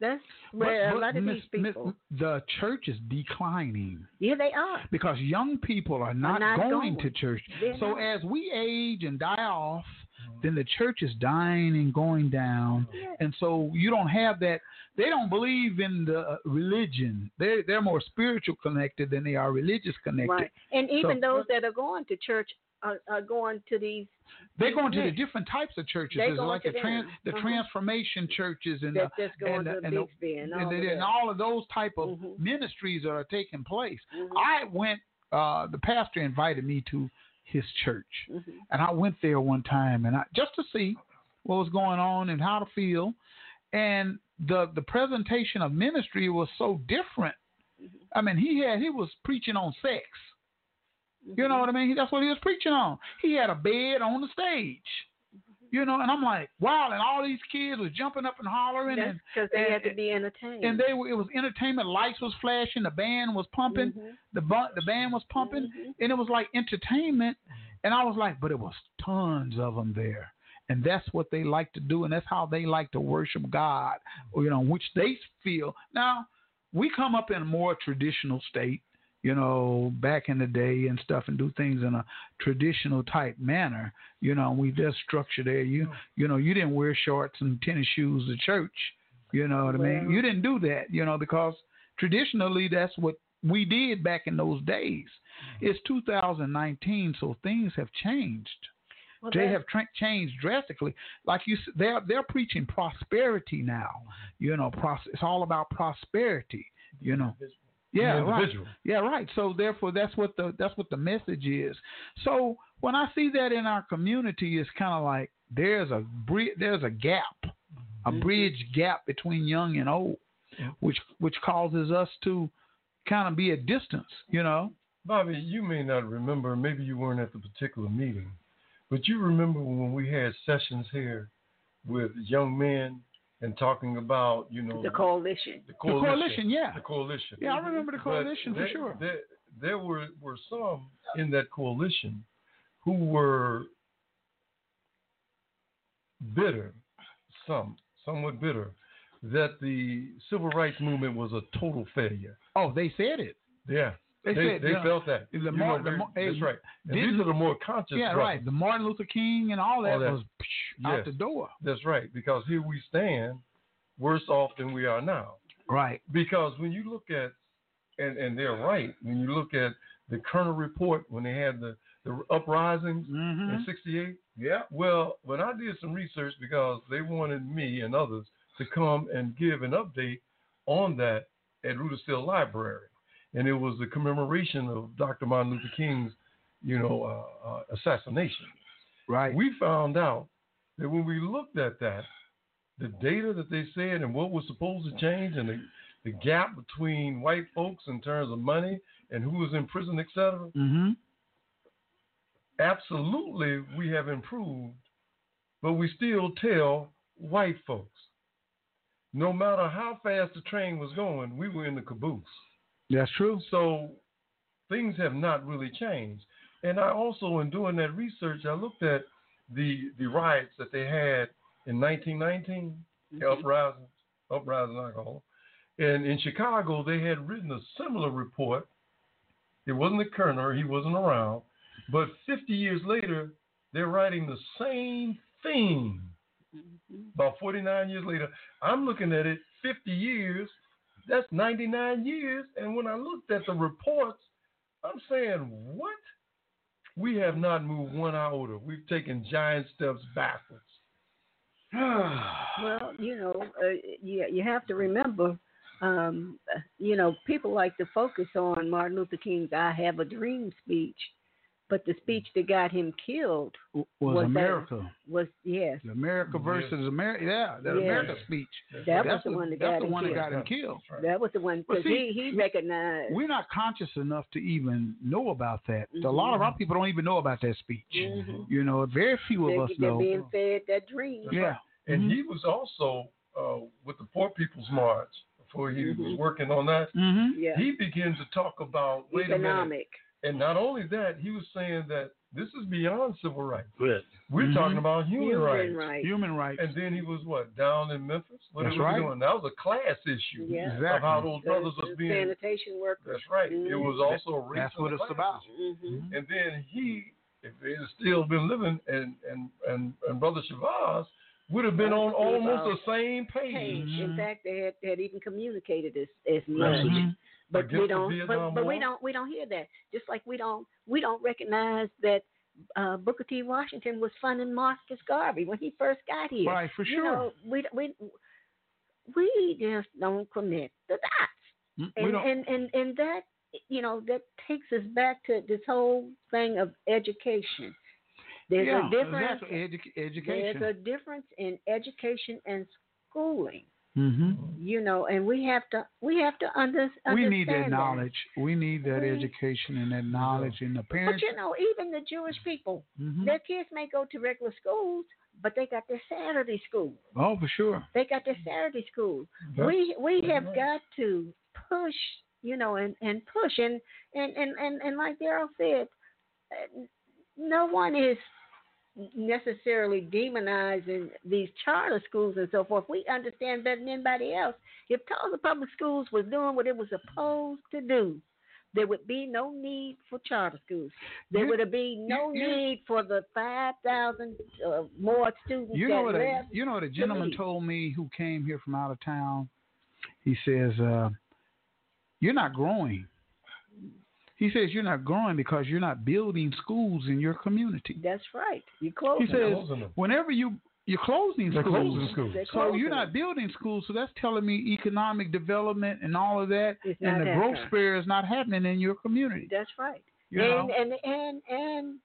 that's where But- a lot of Miss- these people, the church is declining. yeah, they are. because young people are not, not going, going. to church. They're so not. as we age and die off, then the church is dying and going down, and so you don't have that. They don't believe in the uh, religion. They they're more spiritual connected than they are religious connected. Right. And even So- those that are going to church are, are going to these. They're going to the different types of churches. They There's going like the, tran- the Uh-huh. transformation churches and That- the, that's going and, the- and, the- and all and, of the- and that. Mm-hmm. all of those type of ministries that are taking place. I went. Uh, the pastor invited me to his church, Mm-hmm. and I went there one time, and I just to see what was going on and how to feel, and the the presentation of ministry was so different. Mm-hmm. I mean, he had he was preaching on sex. You know what I mean? That's what he was preaching on. He had a bed on the stage. You know, and I'm like, wow! And all these kids was jumping up and hollering, and because they had to be entertained. and they were, it was entertainment. Lights was flashing, the band was pumping, Mm-hmm. the bu- the band was pumping, and it was like entertainment. And I was like, but it was tons of them there, and that's what they like to do, and that's how they like to worship God, you know, which they feel. Now, we come up in a more traditional state, you know, back in the day and stuff, and do things in a traditional type manner. You know, we just structure there. You mm. you know, you didn't wear shorts and tennis shoes to church. You know what I mean? You didn't do that, you know, because traditionally that's what we did back in those days. Mm. It's 2019, so things have changed. Well, they have tra- changed drastically. Like you, they're they're preaching prosperity now. You know, pros- it's all about prosperity. You know, yeah, right. Yeah, right. So therefore, that's what the that's what the message is. So when I see that in our community, it's kind of like there's a there's a gap, a mm-hmm. bridge gap between young and old, which which causes us to kind of be a distance. You know. Bobby, you may not remember, maybe you weren't at the particular meeting, but you remember when we had sessions here with young men and talking about, you know, the coalition. the The coalition, yeah. The coalition. Yeah, I remember the But coalition for there, sure. There, there were, were some in that coalition who were bitter, some, somewhat bitter, that the civil rights movement was a total failure. Oh, they said it. Yeah. They They, said, they you know, felt that. the the that's right. These are the more conscious Yeah, right. The Martin Luther King and all that, All that. was psh, out the door. That's right. Because here we stand worse off than we are now. Right. Because when you look at, and, and they're right, when you look at the Kerner report, when they had the, the uprisings Mm-hmm. in 68, yeah. Well, when I did some research because they wanted me and others to come and give an update on that at Rudisill Library. And it was the commemoration of Dr. Martin Luther King's, you know, uh, uh, assassination. Right. We found out that when we looked at that, the data that they said and what was supposed to change and the, the gap between white folks in terms of money and who was in prison, et cetera, Mm-hmm. absolutely we have improved, but we still tell white folks, no matter how fast the train was going, we were in the caboose. That's true. So things have not really changed. And I also, in doing that research, I looked at the the riots that they had in 1919, the mm-hmm. uprising, uprising, I call them. And in Chicago, they had written a similar report. It wasn't the Kerner, he wasn't around. But 50 years later, they're writing the same thing. Mm-hmm. About 49 years later, I'm looking at it 50 years, that's 99 years. And when I looked at the reports, I'm saying, what? We have not moved one iota. We've taken giant steps backwards. well, you know, uh, you you have to remember, um, uh, you know, people like to focus on Martin Luther King's "I Have a Dream" speech, but the speech that got him killed Was, that- America. was yes, The America versus America. Yeah, that Yeah. America speech. That was that's the one that got him one that killed. got him killed. that was the one But because see, he he recognized. We're not conscious enough to even know about that. A lot of our people don't even know about that speech. Mhm. You know, very few of us know. being fed that dream. Yeah. And Mhm. he was also uh, with the Poor People's March before he was Mhm. working on that. Mm-hmm. Yeah. He began to talk about wait a minute. Economic. And not only that, he was saying that this is beyond civil rights. Good. We're Mhm. talking about human, Human rights. rights. Human rights. And then he was what down in Memphis. What That's was he right. doing? That was a class issue Yeah. of how those The- brothers the was being. sanitation workers. That's right. It Mhm. was also a race. That's what it's about. issue. Mhm. And then he, if he had still been living, and and and, and brother Shabazz would have been on almost the same page. Page. In fact, they had, they had even communicated as as much. But we don't. But, but we don't. We don't hear that. Just like we don't. We don't recognize that uh, Booker T. Washington was funding Marcus Garvey when he first got here. Right, for sure. You know, we we we just don't connect the dots, Mm, we and, don't- and and and that you know that takes us back to this whole thing of education. There's yeah, a difference. edu- education. There's a difference in education and schooling. Hmm You know, and we have to we have to under, We need that understand knowledge. We need that We- education and that knowledge, and the parents. But you know, even the Jewish people, Mhm. their kids may go to regular schools, but they got their Saturday school. Oh, for sure. They got their Saturday school. That's- we we have right. got to push, you know, and and push and and and and, and like Daryl said, uh, no one is necessarily demonizing these charter schools and so forth. We understand better than anybody else. If Tulsa Public Schools was doing what it was supposed to do, there would be no need for charter schools. There You- would be no you- need for the five thousand uh, more students You that know what? A, you know what a gentleman leave. told me who came here from out of town. He says, uh, "You're not growing." He says you're not growing because you're not building schools in your community. That's right. You're closing. He close. says whenever you you're closing They're schools, closing schools. They're so closing you're not building schools. So that's telling me economic development and all of that, It's and not the growth happening. spur is not happening in your community. That's right. You and, know? and and and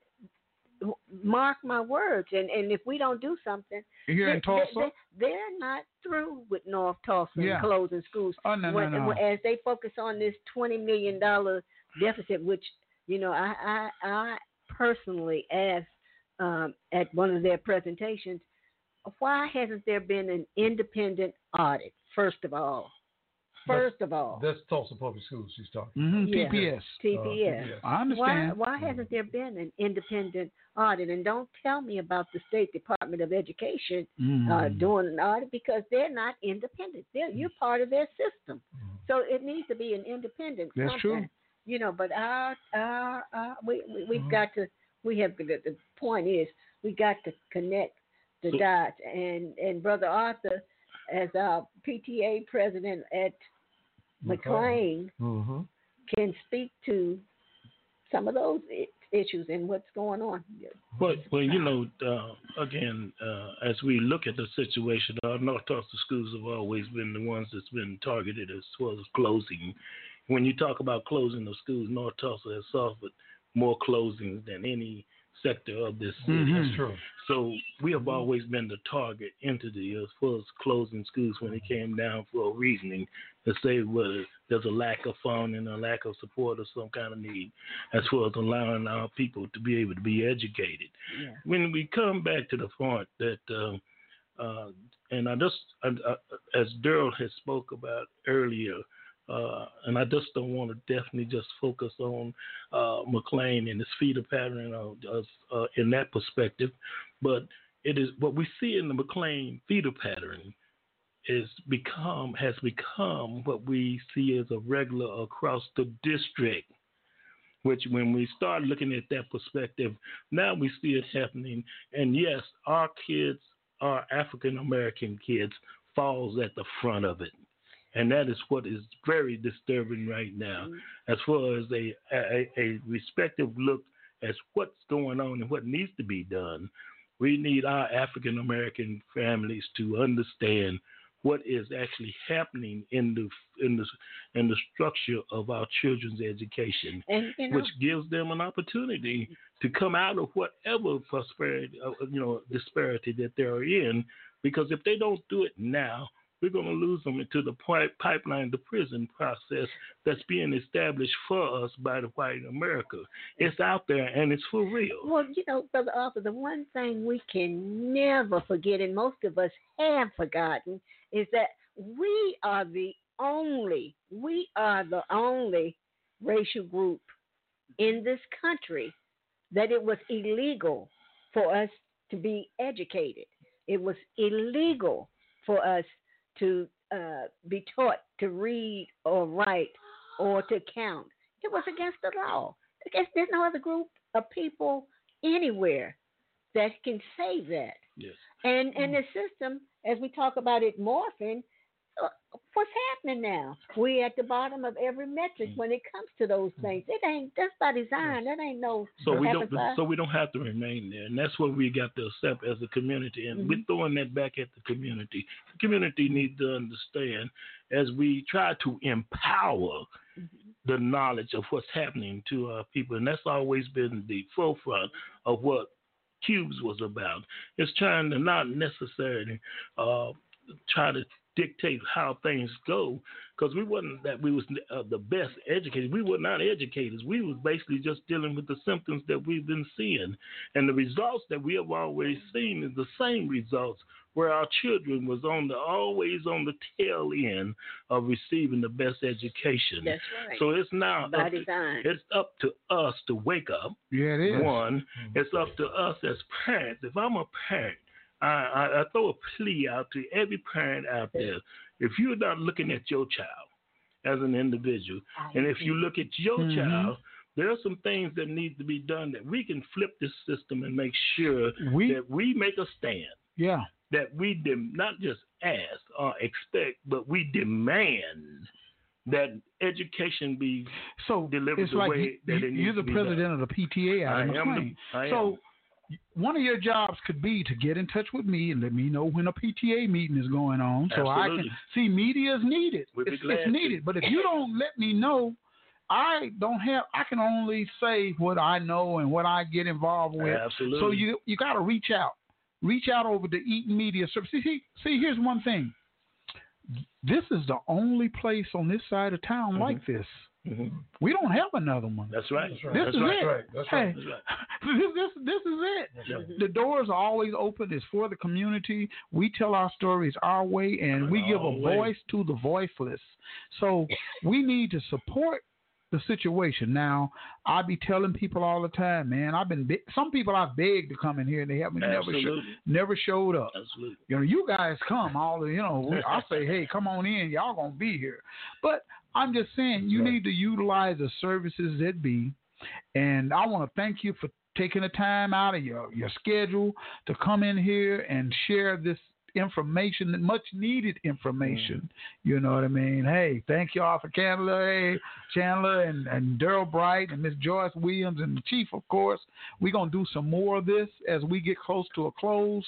mark my words. And and if we don't do something, Here in they- Tulsa? they, are not through with North Tulsa Yeah. closing schools. Oh, no, no, no. As they focus on this twenty million dollar deficit, which you know, I I, I personally asked um, at one of their presentations, why hasn't there been an independent audit? First of all, first of all. That's Tulsa Public Schools she's talking. Mhm, Yeah. TPS. TPS. Uh, I understand. Why, why hasn't there been an independent audit? And don't tell me about the State Department of Education uh, Mm. doing an audit because they're not independent. They're, you're part of their system. So it needs to be an independent. That's true. You know, but our, our, our we, we, we've Mm-hmm. got to, we have, the, the point is, we got to connect the dots. And, and Brother Arthur, as our PTA president at McLain, Mm-hmm. can speak to some of those issues and what's going on. Well, well, you know, uh, again, uh, as we look at the situation, our North Tulsa schools have always been the ones that's been targeted as well as closing. When you talk about closing of schools, North Tulsa has suffered more closings than any sector of this city. Mhm. That's true. So we have always been the target entity as far as closing schools when it came down for a reasoning to say whether there's a lack of funding, a lack of support, or some kind of need, as far as allowing our people to be able to be educated. Yeah. When we come back to the point that, um, uh, and I just, I, I, as Daryl has spoke about earlier, uh, and I just don't want to definitely just focus on uh, McLain and his feeder pattern uh, in that perspective, but it is what we see in the McLain feeder pattern is become has become what we see as a regular across the district. Which, when we start looking at that perspective, now we see it happening. And yes, our kids, our African American kids, falls at the front of it, and that is what is very disturbing right now, as far as a a, a respective look as what's going on and what needs to be done. We need our African American families to understand what is actually happening in the in the in the structure of our children's education, And, you know- which gives them an opportunity to come out of whatever prosperity, uh, you know, disparity that they're in. Because if they don't do it now, we're going to lose them into the pi- pipeline, the prison process that's being established for us by the white America. It's out there and it's for real. Well, you know, Brother Arthur, the one thing we can never forget, and most of us have forgotten, is that we are the only, we are the only racial group in this country that it was illegal for us to be educated. It was illegal for us to uh, be taught to read or write or to count. It was against the law. There's no other group of people anywhere that can say that. Yes. And and the system, as we talk about it morphing, what's happening now? We at the bottom of every metric mm. when it comes to those mm. things. It ain't that's by design. That ain't no. So we don't. by- So we don't have to remain there, and that's what we got to accept as a community. And we're mm-hmm. throwing that back at the community. The community needs to understand as we try to empower mm-hmm. the knowledge of what's happening to our people, and that's always been the forefront of what Cubes was about. It's trying to not necessarily uh, try to dictate how things go because we wasn't that we was uh, the best educated we were not educators we was basically just dealing with the symptoms that we've been seeing and the results that we have always seen is the same results where our children was on the always on the tail end of receiving the best education That's right. so it's now By up to- design. it's up to us to wake up Yeah, it is. one, it's up to us as parents. If I'm a parent, I, I, I throw a plea out to every parent out there. If you're not looking at your child as an individual, and if you look at your Mhm. child, there are some things that need to be done that we can flip this system and make sure We- that we make a stand. Yeah. That we dem- not just ask or expect, but we demand that education be so delivered It's the like way you, that it needs you're the to be done. president of the PTA out I am the-. I am. So one of your jobs could be to get in touch with me and let me know when a PTA meeting is going on, so I can see media is needed. We'd be it's, glad it's to. needed. But if you don't let me know, I don't have. I can only say what I know and what I get involved with. Absolutely. So you you got to reach out, reach out over to Eaton Media Service. See, see, see, here's one thing. This is the only place on this side of town mm-hmm. like this. We don't have another one. Mm-hmm. That's right. This That's is right. it. Right. That's hey, right. That's right. this, this this is it. Yeah. The doors are always open. It's for the community. We tell our stories our way, and we give a voice to the voiceless. So we need to support the situation. Now, I be telling people all the time, man. I've been be- some people I've begged to come in here, and they haven't never sho- Absolutely. never showed up. Absolutely. You know, you guys come all the, you know, I say, hey, come on in, y'all gonna be here. But I'm just saying, you need to utilize the services that be, and I want to thank you for taking the time out of your your schedule to come in here and share this information, much needed information. You know what I mean? Hey, thank y'all for Chandler, hey, Chandler and, and Daryl Bright and Miss Joyce Williams and the Chief, of course. We're gonna do some more of this as we get close to a close.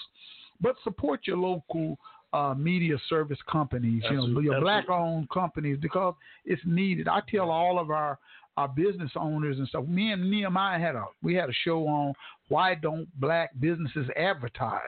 But support your local uh, media service companies, you know, your black owned companies because it's needed. I tell all of our our business owners and stuff. Me and Nehemiah had a we had a show on why don't black businesses advertise.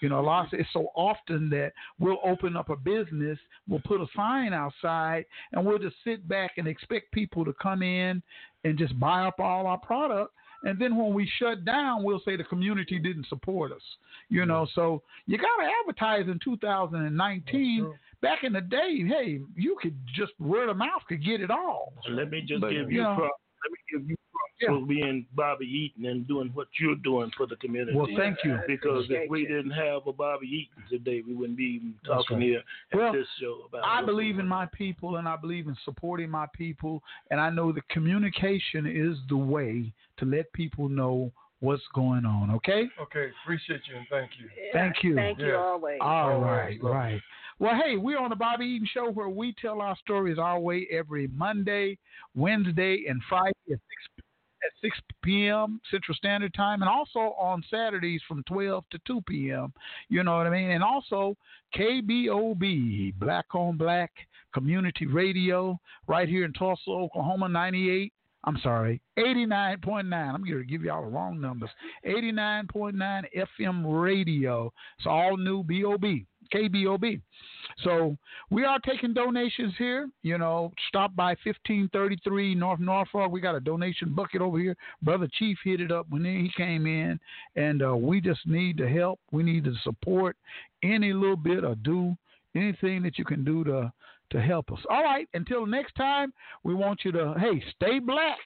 You know, a lot of, it's so often that we'll open up a business, we'll put a sign outside, and we'll just sit back and expect people to come in and just buy up all our product. And then when we shut down, we'll say the community didn't support us. You know, so you got to advertise in 2019. Back in the day, hey, you could just word of mouth could get it all. Let me just But, give you you know- props. Let me give you props for being Bobby Eaton and doing what you're doing for the community. Well, thank you. Because if we didn't have a Bobby Eaton today, we wouldn't be even talking right. here at Well, this show about I believe in my people and I believe in supporting my people. And I know that communication is the way to let people know what's going on. Okay? Okay, appreciate you and thank you. Thank you. Thank you Yeah. always. All Always. right, right. Well, hey, we're on the Bobby Eaton Show where we tell our stories our way every Monday, Wednesday, and Friday at 6, at 6 p.m. Central Standard Time, and also on Saturdays from 12 to 2 p.m. You know what I mean? And also KBOB, Black on Black Community Radio, right here in Tulsa, Oklahoma, 98. I'm sorry, 89.9. I'm going to give y'all the wrong numbers. 89.9 FM radio. It's all new BOB, KBOB. So we are taking donations here. You know, stop by 1533 North Norfolk. We got a donation bucket over here. Brother Chief hit it up when he came in, and uh, we just need the help. We need the support. Any little bit or do anything that you can do to to help us. All right. Until next time, we want you to hey stay black.